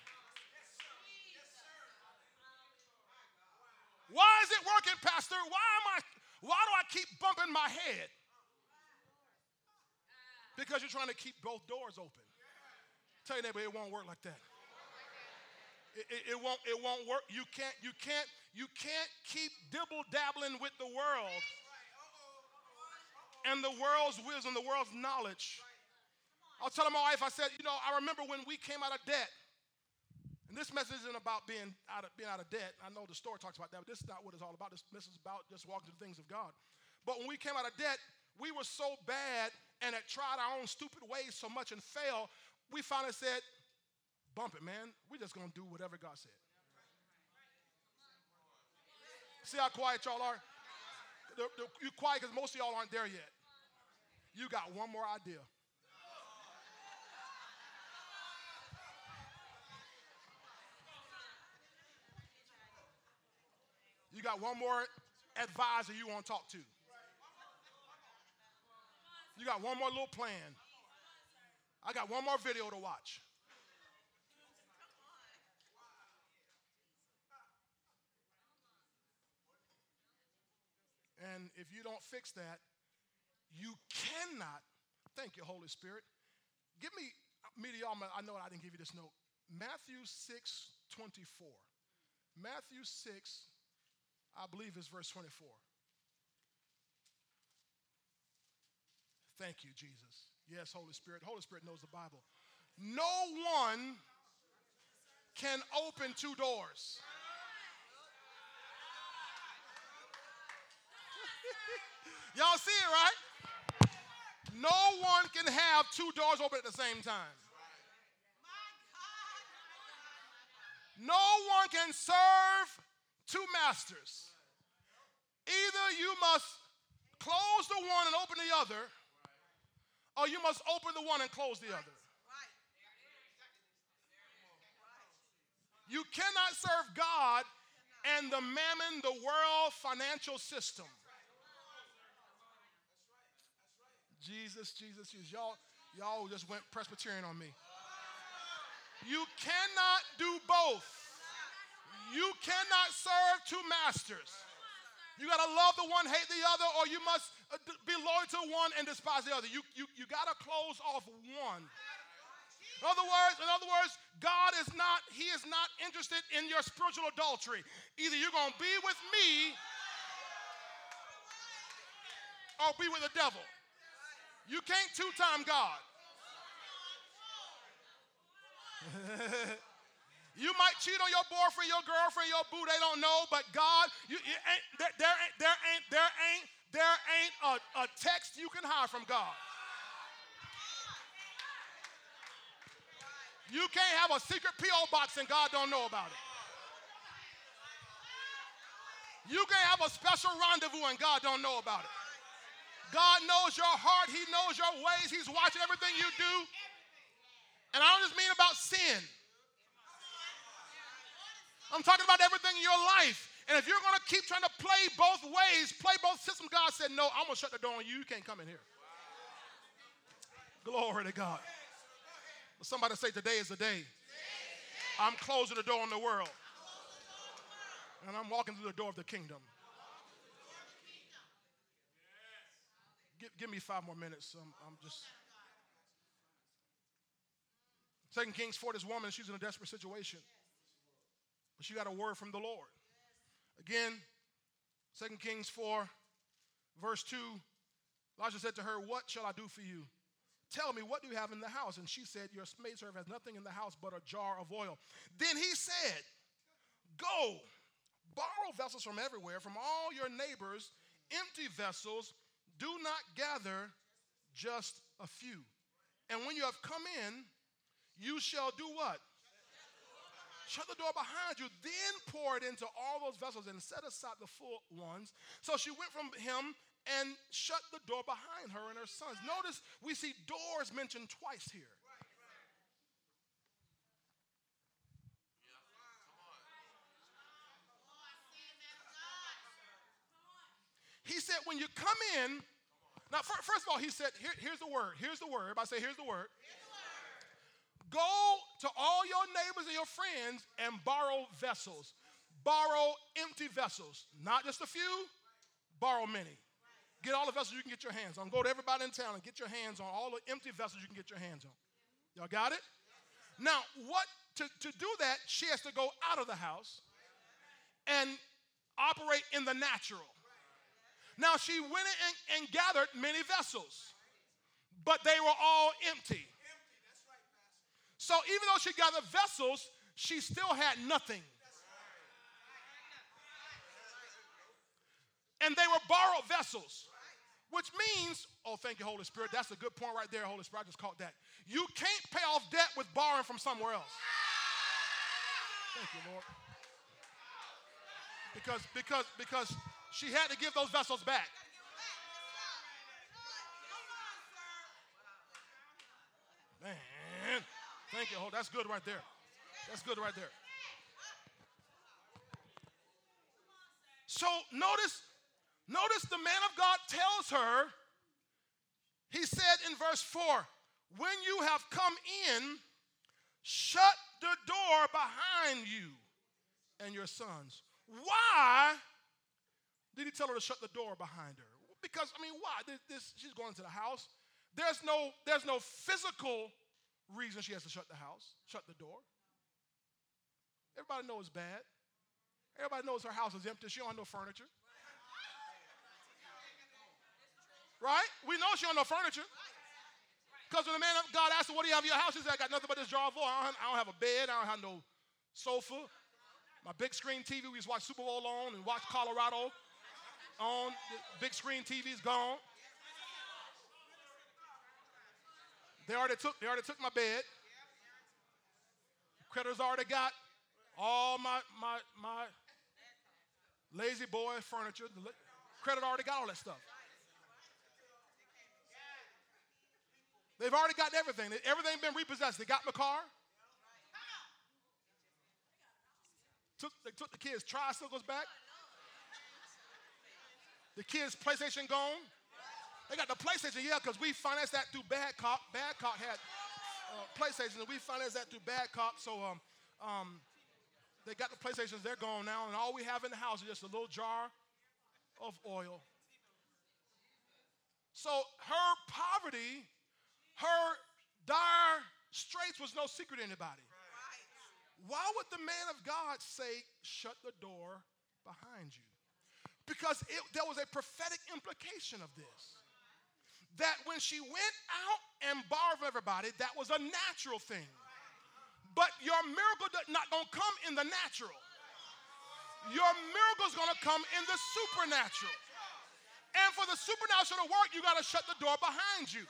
Why is it working, Pastor? Why am I why do I keep bumping my head? Because you're trying to keep both doors open. Tell your neighbor it won't work like that. It, it, it, won't, it won't work. You can't, you can't, you can't keep dibble dabbling with the world and the world's wisdom, the world's knowledge. I was telling my wife, I said, you know, I remember when we came out of debt. And this message isn't about being out of, being out of debt. I know the story talks about that, but this is not what it's all about. This message is about just walking through the things of God. But when we came out of debt, we were so bad and had tried our own stupid ways so much and failed, we finally said, Bump it, man. We're just going to do whatever God said. See how quiet y'all are? You quiet because most of y'all aren't there yet. You got one more idea. You got one more advisor you want to talk to. You got one more little plan. I got one more video to watch. And if you don't fix that, you cannot. Thank you, Holy Spirit. Give me, media, I know I didn't give you this note. Matthew 6 24. Matthew 6, I believe is verse 24. Thank you, Jesus. Yes, Holy Spirit. Holy Spirit knows the Bible. No one can open two doors. Y'all see it, right? No one can have two doors open at the same time. No one can serve two masters. Either you must close the one and open the other, or you must open the one and close the other. You cannot serve God and the mammon, the world financial system. Jesus, Jesus, Jesus. Y'all, y'all just went Presbyterian on me. You cannot do both. You cannot serve two masters. You got to love the one, hate the other, or you must Uh, be loyal to one and despise the other. You, you, you got to close off one. In other words, in other words, God is not, He is not interested in your spiritual adultery. Either you're to be with me or be with the devil. You can't two time God. you might cheat on your boyfriend, your girlfriend, your boo, they don't know, but God, you, you ain't, there, there, ain't, there ain't, there ain't, there ain't a, a text you can hide from God. You can't have a secret P.O. box and God don't know about it. You can't have a special rendezvous and God don't know about it. God knows your heart, He knows your ways, He's watching everything you do. And I don't just mean about sin. I'm talking about everything in your life. And if you're going to keep trying to play both ways, play both systems, God said, No, I'm going to shut the door on you. You can't come in here. Glory to God. Somebody say, Today is the day. I'm closing the door on the world. And I'm walking through the door of the kingdom. Give, give me five more minutes. I'm, I'm just. Second Kings 4, this woman, she's in a desperate situation. But she got a word from the Lord. Again, Second Kings 4, verse 2, Elijah said to her, What shall I do for you? Tell me, what do you have in the house? And she said, Your maidservant has nothing in the house but a jar of oil. Then he said, Go, borrow vessels from everywhere, from all your neighbors, empty vessels. Do not gather just a few. And when you have come in, you shall do what? Shut the door behind you, then pour it into all those vessels and set aside the full ones. So she went from him and shut the door behind her and her sons. Notice we see doors mentioned twice here. He said, when you come in, now, first of all, he said, Here, here's the word. Here's the word. Everybody say, here's the word. Go to all your neighbors and your friends and borrow vessels. Borrow empty vessels. Not just a few, borrow many. Get all the vessels you can get your hands on. Go to everybody in town and get your hands on all the empty vessels you can get your hands on. Y'all got it? Now, what to, to do that, she has to go out of the house and operate in the natural. Now, she went and, and gathered many vessels, but they were all empty. So even though she gathered vessels, she still had nothing. And they were borrowed vessels, which means, oh, thank you, Holy Spirit. That's a good point right there, Holy Spirit. I just caught that. You can't pay off debt with borrowing from somewhere else. Thank you, Lord. Because, because, because she had to give those vessels back. Man. Thank you. Oh, that's good right there. That's good right there. So notice, notice the man of God tells her, he said in verse 4, when you have come in, shut the door behind you and your sons. Why did he tell her to shut the door behind her? Because, I mean, why? This, this, she's going to the house. There's no, there's no physical reason she has to shut the house, shut the door. Everybody knows it's bad. Everybody knows her house is empty. She don't have no furniture. Right? We know she don't have no furniture. Because when the man of God asked her, What do you have in your house? She said, I got nothing but this jar of oil. I don't, I don't have a bed. I don't have no sofa. My big screen TV, we used to watch Super Bowl on and watch Colorado on. The big screen TV's gone. They already took, they already took my bed. Creditors already got all my my my La-Z-Boy furniture. The credit already got all that stuff. They've already gotten everything. Everything been repossessed. They got my car. Took, they took the kids' tricycles back. The kids' PlayStation gone. They got the PlayStation, yeah, because we financed that through Badcock. Badcock had uh, PlayStation, and we financed that through Badcock. So um, um, they got the PlayStations, they're gone now, and all we have in the house is just a little jar of oil. So her poverty, her dire straits was no secret to anybody. Why would the man of God say, shut the door behind you? Because it, there was a prophetic implication of this that when she went out and borrowed everybody, that was a natural thing. But your miracle not gonna come in the natural. Your miracle is gonna come in the supernatural. And for the supernatural to work, you gotta shut the door behind you.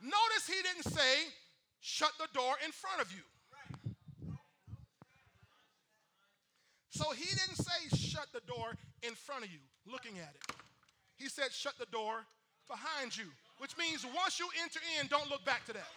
Notice he didn't say, shut the door in front of you. So he didn't say, shut the door in front of you, looking at it. He said, shut the door behind you, which means once you enter in, don't look back to that.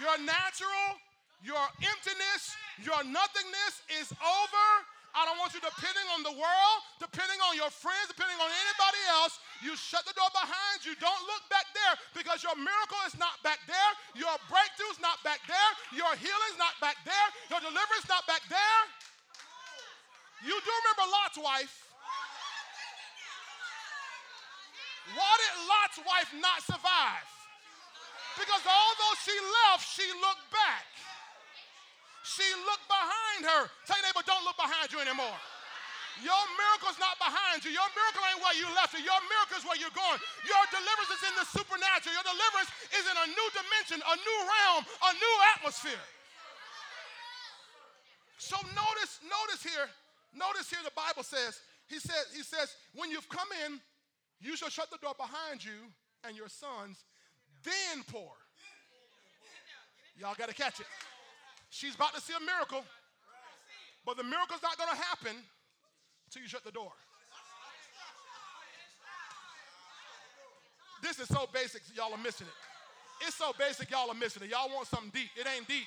Your natural, your emptiness, your nothingness is over. I don't want you depending on the world, depending on your friends, depending on anybody else. You shut the door behind you. Don't look back there because your miracle is not back there. Your breakthrough is not back there. Your healing is not back there. Your deliverance is not back there. You do remember Lot's wife. Why did Lot's wife not survive? Because although she left, she looked back. She looked behind her. Tell your neighbor, don't look behind you anymore. Your miracle's not behind you. Your miracle ain't where you left it. Your miracle is where you're going. Your deliverance is in the supernatural. Your deliverance is in a new dimension, a new realm, a new atmosphere. So notice, notice here, notice here the Bible says, he says, he says, when you've come in, you shall shut the door behind you and your sons, then pour. Y'all got to catch it. She's about to see a miracle, but the miracle's not going to happen until you shut the door. This is so basic, y'all are missing it. It's so basic, y'all are missing it. Y'all want something deep. It ain't deep.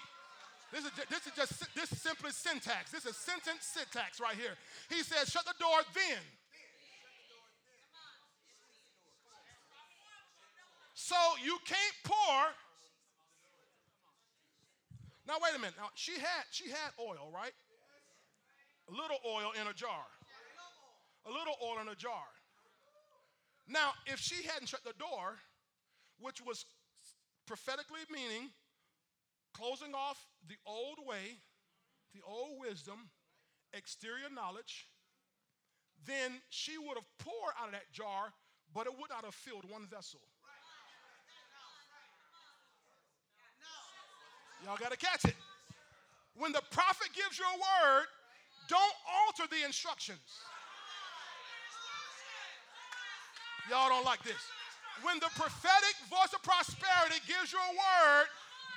This is, this is just this is simply syntax. This is sentence syntax right here. He says, shut the door then. So you can't pour. Now wait a minute. Now she had she had oil, right? A little oil in a jar. A little oil in a jar. Now, if she hadn't shut the door, which was prophetically meaning closing off the old way, the old wisdom, exterior knowledge, then she would have poured out of that jar, but it would not have filled one vessel. Y'all got to catch it. When the prophet gives you a word, don't alter the instructions. Y'all don't like this. When the prophetic voice of prosperity gives you a word,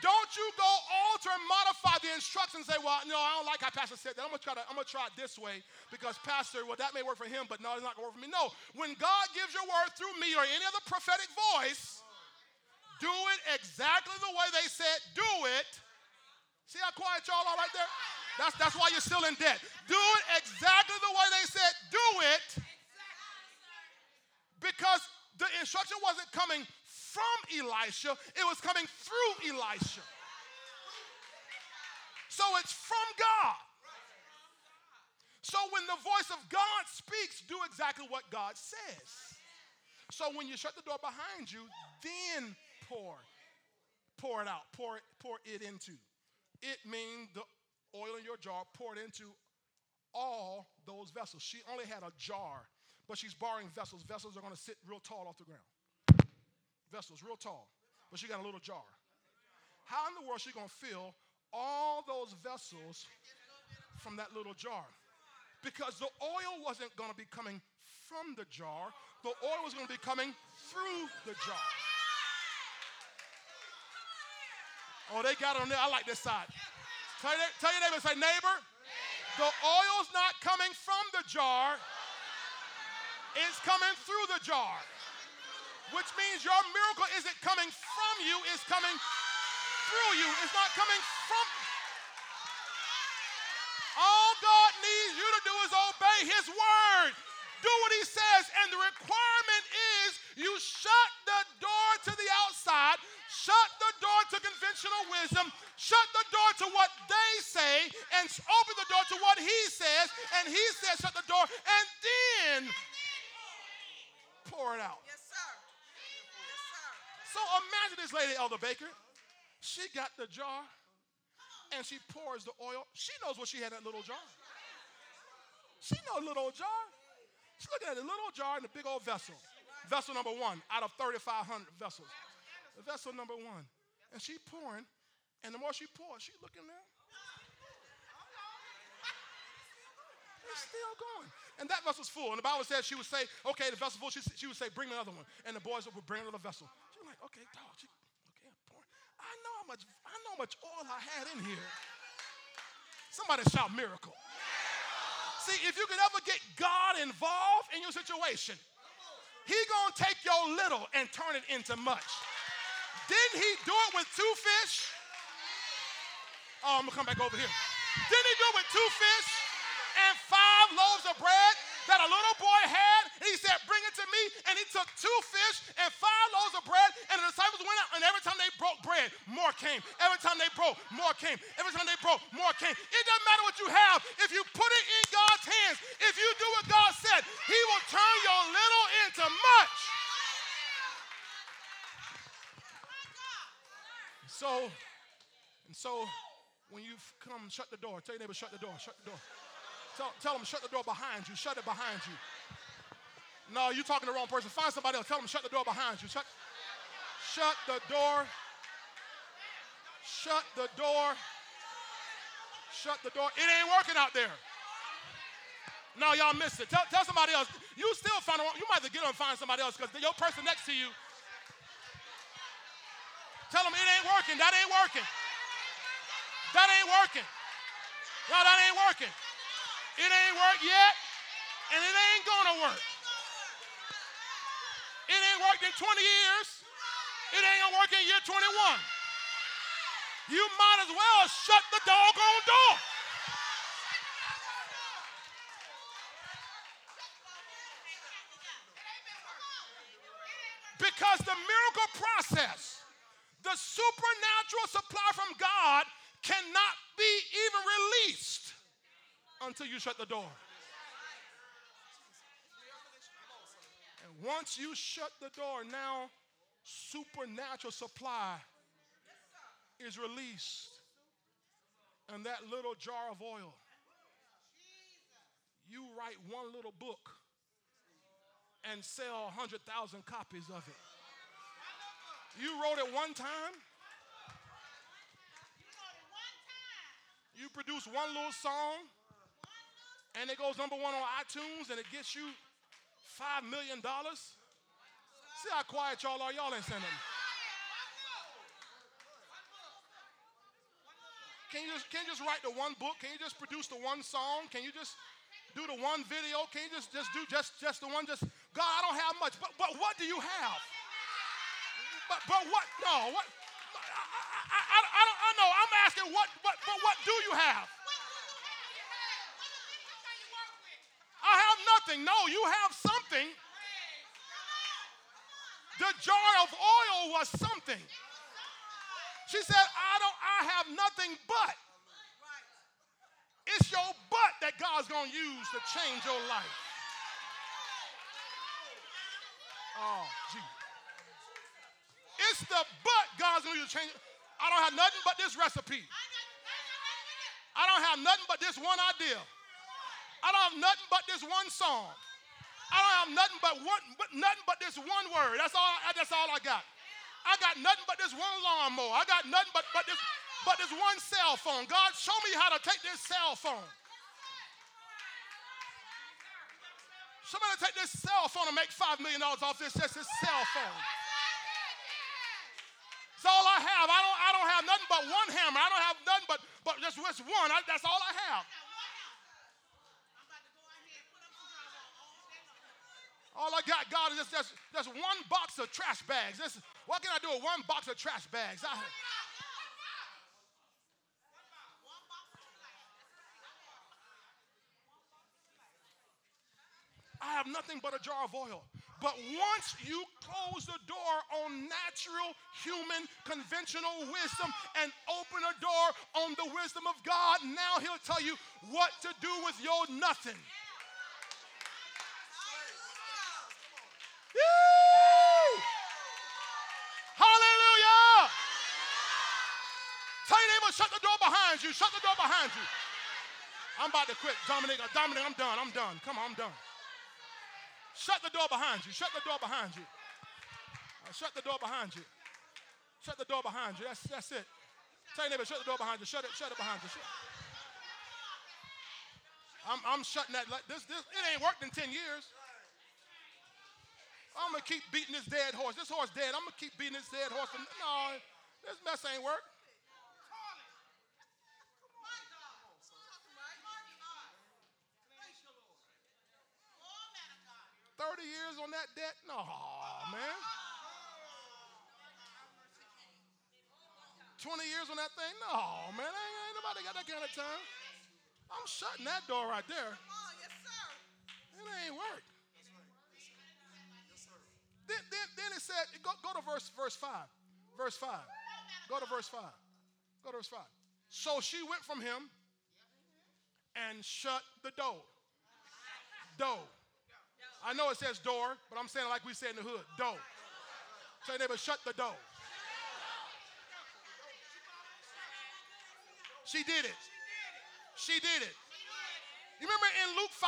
don't you go alter and modify the instructions. Say, well, no, I don't like how Pastor said that. I'm gonna try to, I'm gonna try it this way because Pastor, well, that may work for him, but no, it's not gonna work for me. No, when God gives your word through me or any other prophetic voice, do it exactly the way they said, do it. See how quiet y'all are right there? That's, that's why you're still in debt. Do it exactly the way they said, do it. Because the instruction wasn't coming from Elisha, it was coming through Elisha. So it's from God. So when the voice of God speaks, do exactly what God says. So when you shut the door behind you, then pour. Pour it out. Pour it, pour it into. It means the oil in your jar poured into all those vessels. She only had a jar, but she's borrowing vessels. Vessels are going to sit real tall off the ground. Vessels, real tall. But she got a little jar. How in the world is she going to fill all those vessels from that little jar? Because the oil wasn't going to be coming from the jar, the oil was going to be coming through the jar. Oh, they got it on there. I like this side. Tell your, tell your neighbor, say, neighbor, the oil's not coming from the jar, it's coming through the jar. Which means your miracle isn't coming from you, it's coming through you. It's not coming from. All God needs you to do is obey His word. Do what He says. And the requirement is you shut the door to the outside, shut the door to conventional wisdom, shut the door to what they say, and open the door to what He says. And He says, shut the door, and then pour it out. Yes, sir. Yes, sir. So imagine this lady, Elder Baker. She got the jar and she pours the oil. She knows what she had in that little jar. She knows little jar. She's looking at the little jar and the big old vessel. Vessel number one out of 3,500 vessels. Vessel number one. And she pouring, and the more she pours, she looking there. It's still going. And that vessel's full. And the Bible says she would say, okay, the vessel's full. She, she would say, bring another one. And the boys would bring another vessel. Was like, okay, dog, she, okay, I'm pouring. I know how much, I know how much oil I had in here. Somebody shout miracle. See, if you can ever get God involved in your situation, He gonna take your little and turn it into much. Didn't He do it with two fish? Oh, I'm gonna come back over here. Didn't He do it with two fish and five loaves of bread that a little boy had? Came. Every time they broke, more came. Every time they broke, more came. It doesn't matter what you have. If you put it in God's hands, if you do what God said, He will turn your little into much. So, and so, when you come, shut the door. Tell your neighbor, shut the door. Shut the door. Tell, tell them, shut the door behind you. Shut it behind you. No, you're talking to the wrong person. Find somebody else. Tell them, shut the door behind you. Shut, shut the door. Shut the door. Shut the door. It ain't working out there. No, y'all missed it. Tell, tell somebody else. You still find you might have to get on and find somebody else because your person next to you. Tell them it ain't working. That ain't working. That ain't working. No, that ain't working. It ain't worked yet, and it ain't gonna work. It ain't worked in 20 years. It ain't gonna work in year 21. You might as well shut the doggone door. Because the miracle process, the supernatural supply from God, cannot be even released until you shut the door. And once you shut the door, now supernatural supply is released. And that little jar of oil, you write one little book and sell 100,000 copies of it. You wrote it one time. You produce one little song, and it goes number one on iTunes, and it gets you five million dollars. See how quiet y'all are. Y'all ain't saying. Can you just can you just write the one book? Can you just produce the one song? Can you just do the one video? Can you just just do just just the one? Just God, I don't have much, but but what do you have? But but what? No, what? I, I, I, don't I know. I'm asking what what but what do you have? I have nothing. No, you have something. The jar of oil was something. She said, I don't, I have nothing but. It's your butt that God's gonna use to change your life. Oh, gee. It's the butt God's gonna use to change. I don't have nothing but this recipe. I don't have nothing but this one idea. I don't have nothing but this one song. I don't have nothing but one, but nothing but this one word. That's all. That's all I got. I got nothing but this one lawnmower. I got nothing but, but this but this one cell phone. God, show me how to take this cell phone. Somebody take this cell phone and make five million dollars off this just this cell phone. That's all I have. I don't I don't have nothing but one hammer. I don't have nothing but but just, just one. I, that's all I have. All I got, God, is just, just, just one box of trash bags. This, what can I do with one box of trash bags? I, I have nothing but a jar of oil. But once you close the door on natural, human, conventional wisdom and open a door on the wisdom of God, now He'll tell you what to do with your nothing. Yee! Hallelujah! Tell your neighbor, shut the door behind you. Shut the door behind you. I'm about to quit. Dominic, Dominic, I'm done. I'm done. Come on, I'm done. Shut the door behind you. Shut the door behind you. Uh, shut the door behind you. Shut the door behind you. That's, that's it. Tell your neighbor, shut the door behind you. Shut it, shut it behind you. Shut. I'm, I'm shutting that. This, this, it ain't worked in 10 years. I'm gonna keep beating this dead horse. This horse dead. I'm gonna keep beating this dead horse. No, this mess ain't work. Years on that debt? No, man. 20 years on that thing? No, man. Ain't, ain't nobody got that kind of time. I'm shutting that door right there. It ain't work. Then, then, then it said, go, go to verse, verse 5. Verse 5. Go to verse 5. Go to verse 5. So she went from him and shut the door. Door. I know it says door, but I'm saying it like we say in the hood. Door. Say neighbor, shut the door. She did it. She did it. You remember in Luke 5?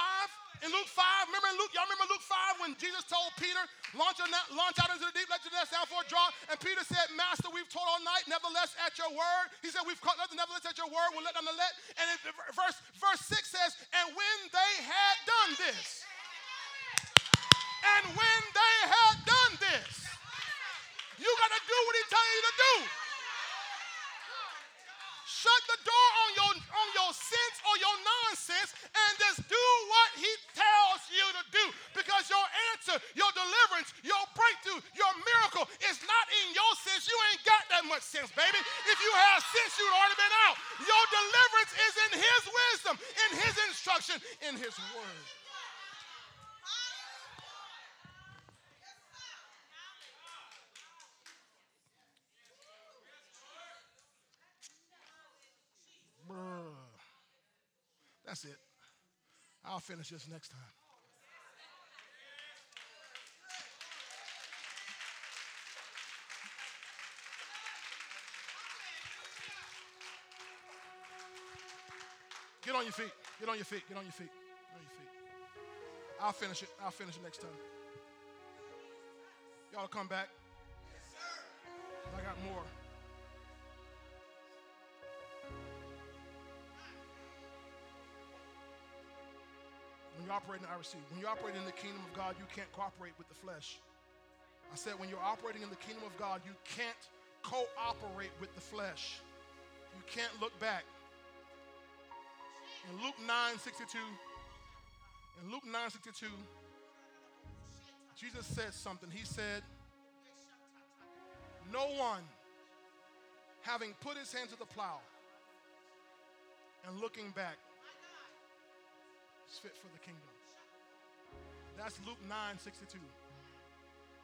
In Luke 5, remember in Luke, y'all remember Luke 5 when Jesus told Peter, launch, launch out into the deep, let your nets down for a draw. And Peter said, Master, we've toiled all night, nevertheless at your word. He said, We've caught nothing, nevertheless at your word, we'll let down the net. And in verse, verse 6 says, And when they had done this, and when they had done this, you got to do what he tells you to do. Shut the door on your on your sense or your nonsense and just do what he tells you to do. Because your answer, your deliverance, your breakthrough, your miracle is not in your sense. You ain't got that much sense, baby. If you had sense, you'd already been out. Your deliverance is in his wisdom, in his instruction, in his word. That's it. I'll finish this next time. Get on your feet. Get on your feet. Get on your feet. Get on your feet. I'll finish it. I'll finish it next time. Y'all come back. I got more. When you're operating, I receive. When you're operating in the kingdom of God, you can't cooperate with the flesh. I said, when you're operating in the kingdom of God, you can't cooperate with the flesh. You can't look back. In Luke 9 62, in Luke 9 62, Jesus said something. He said, No one having put his hand to the plow and looking back is fit for the kingdom. That's Luke 9 62.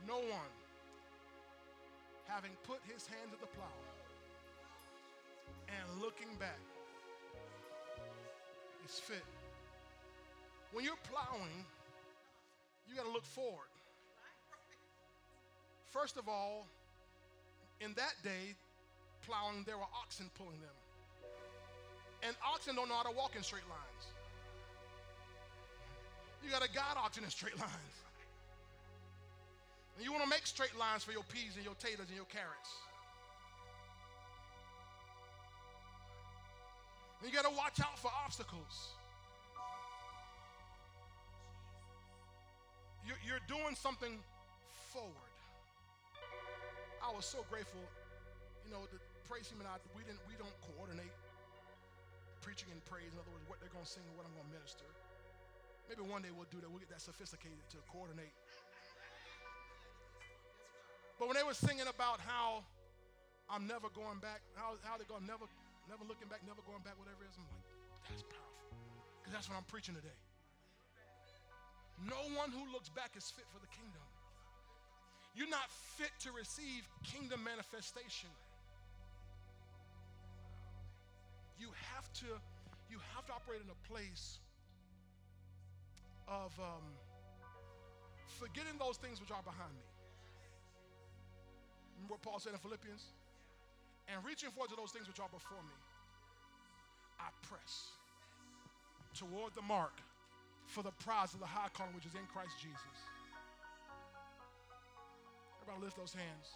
No one having put his hand to the plow and looking back is fit. When you're plowing, you got to look forward. First of all, in that day, plowing, there were oxen pulling them. And oxen don't know how to walk in straight lines. You got to guide oxen in straight lines. And you want to make straight lines for your peas and your taters and your carrots. And you got to watch out for obstacles. You're, you're doing something forward. I was so grateful. You know, the praise team and I, we didn't, we don't coordinate preaching and praise. In other words, what they're going to sing and what I'm going to minister. Maybe one day we'll do that. We'll get that sophisticated to coordinate. But when they were singing about how I'm never going back, how, how they're going, never, never looking back, never going back, whatever it is, I'm like, that's powerful. Because that's what I'm preaching today. No one who looks back is fit for the kingdom. You're not fit to receive kingdom manifestation. You have to, you have to operate in a place of um, forgetting those things which are behind me. Remember what Paul said in Philippians? And reaching forward to those things which are before me, I press toward the mark for the prize of the high calling which is in Christ Jesus. Everybody lift those hands.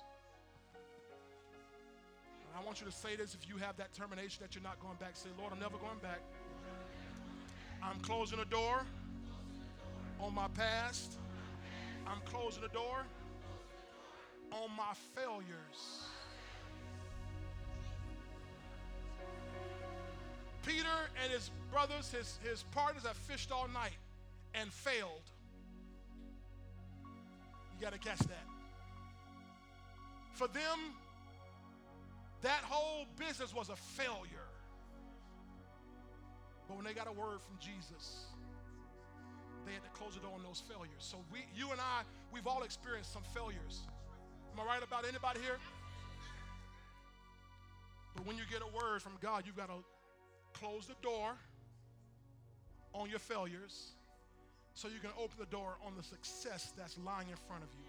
And I want you to say this if you have that termination that you're not going back. Say, Lord, I'm never going back. I'm closing the door on my past. I'm closing the door on my failures. Peter and his brothers, his, his partners have fished all night and failed. You got to catch that. For them, that whole business was a failure. But when they got a word from Jesus, they had to close the door on those failures. So we, you and I, we've all experienced some failures. Am I right about anybody here? But when you get a word from God, you've got to close the door on your failures so you can open the door on the success that's lying in front of you.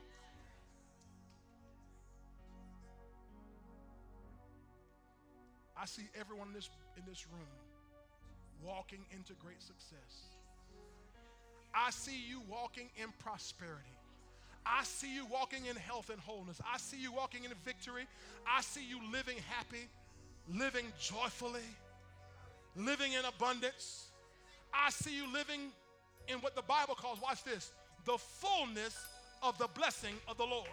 I see everyone in this, in this room walking into great success. I see you walking in prosperity. I see you walking in health and wholeness. I see you walking in victory. I see you living happy, living joyfully, living in abundance. I see you living in what the Bible calls, watch this, the fullness of the blessing of the Lord.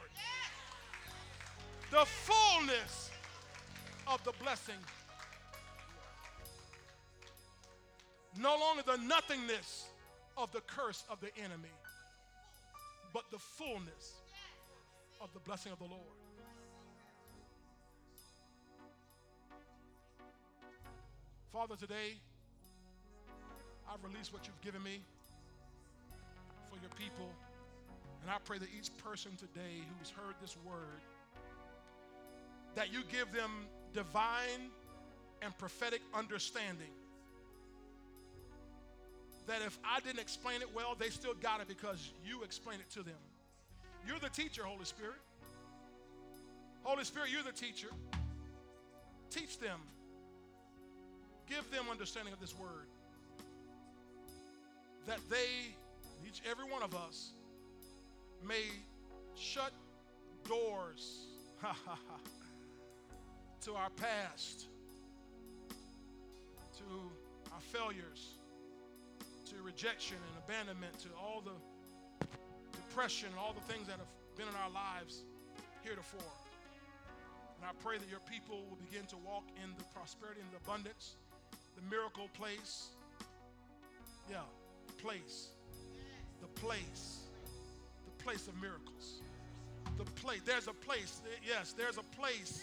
The fullness of the blessing No longer the nothingness of the curse of the enemy, but the fullness of the blessing of the Lord. Father, today I've released what you've given me for your people. And I pray that each person today who's heard this word, that you give them divine and prophetic understanding that if I didn't explain it well, they still got it because you explained it to them. You're the teacher, Holy Spirit. Holy Spirit, you're the teacher. Teach them. Give them understanding of this word. That they, each every one of us, may shut doors to our past, to our failures, to rejection and abandonment, to all the depression and all the things that have been in our lives heretofore. And I pray that your people will begin to walk in the prosperity and the abundance, the miracle place. Yeah, place. The place. The place of miracles. The place. There's a place. Yes, there's a place.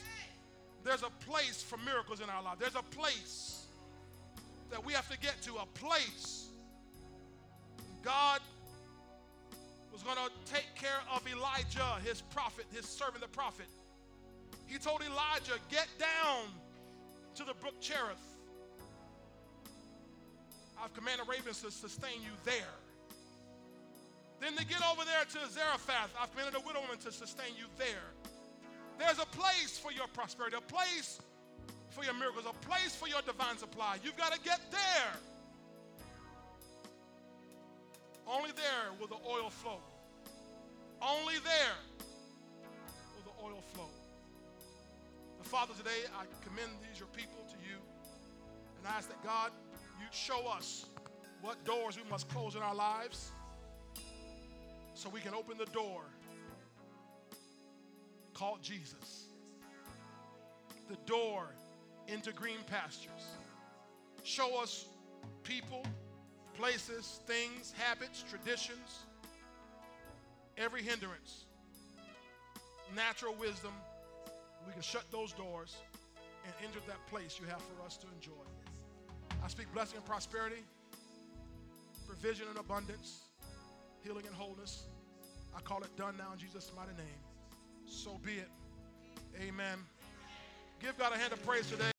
There's a place for miracles in our life. There's a place that we have to get to, a place God was going to take care of Elijah, his prophet, his servant, the prophet. He told Elijah, Get down to the brook Cherith. I've commanded ravens to sustain you there. Then to get over there to Zarephath, I've commanded a widow woman to sustain you there. There's a place for your prosperity, a place for your miracles, a place for your divine supply. You've got to get there. Only there will the oil flow. Only there will the oil flow. And Father, today I commend these your people to you and I ask that God, you show us what doors we must close in our lives so we can open the door called Jesus. The door into green pastures. Show us people places, things, habits, traditions, every hindrance, natural wisdom, we can shut those doors and enter that place you have for us to enjoy. I speak blessing and prosperity, provision and abundance, healing and wholeness. I call it done now in Jesus' mighty name. So be it. Amen. Give God a hand of praise today.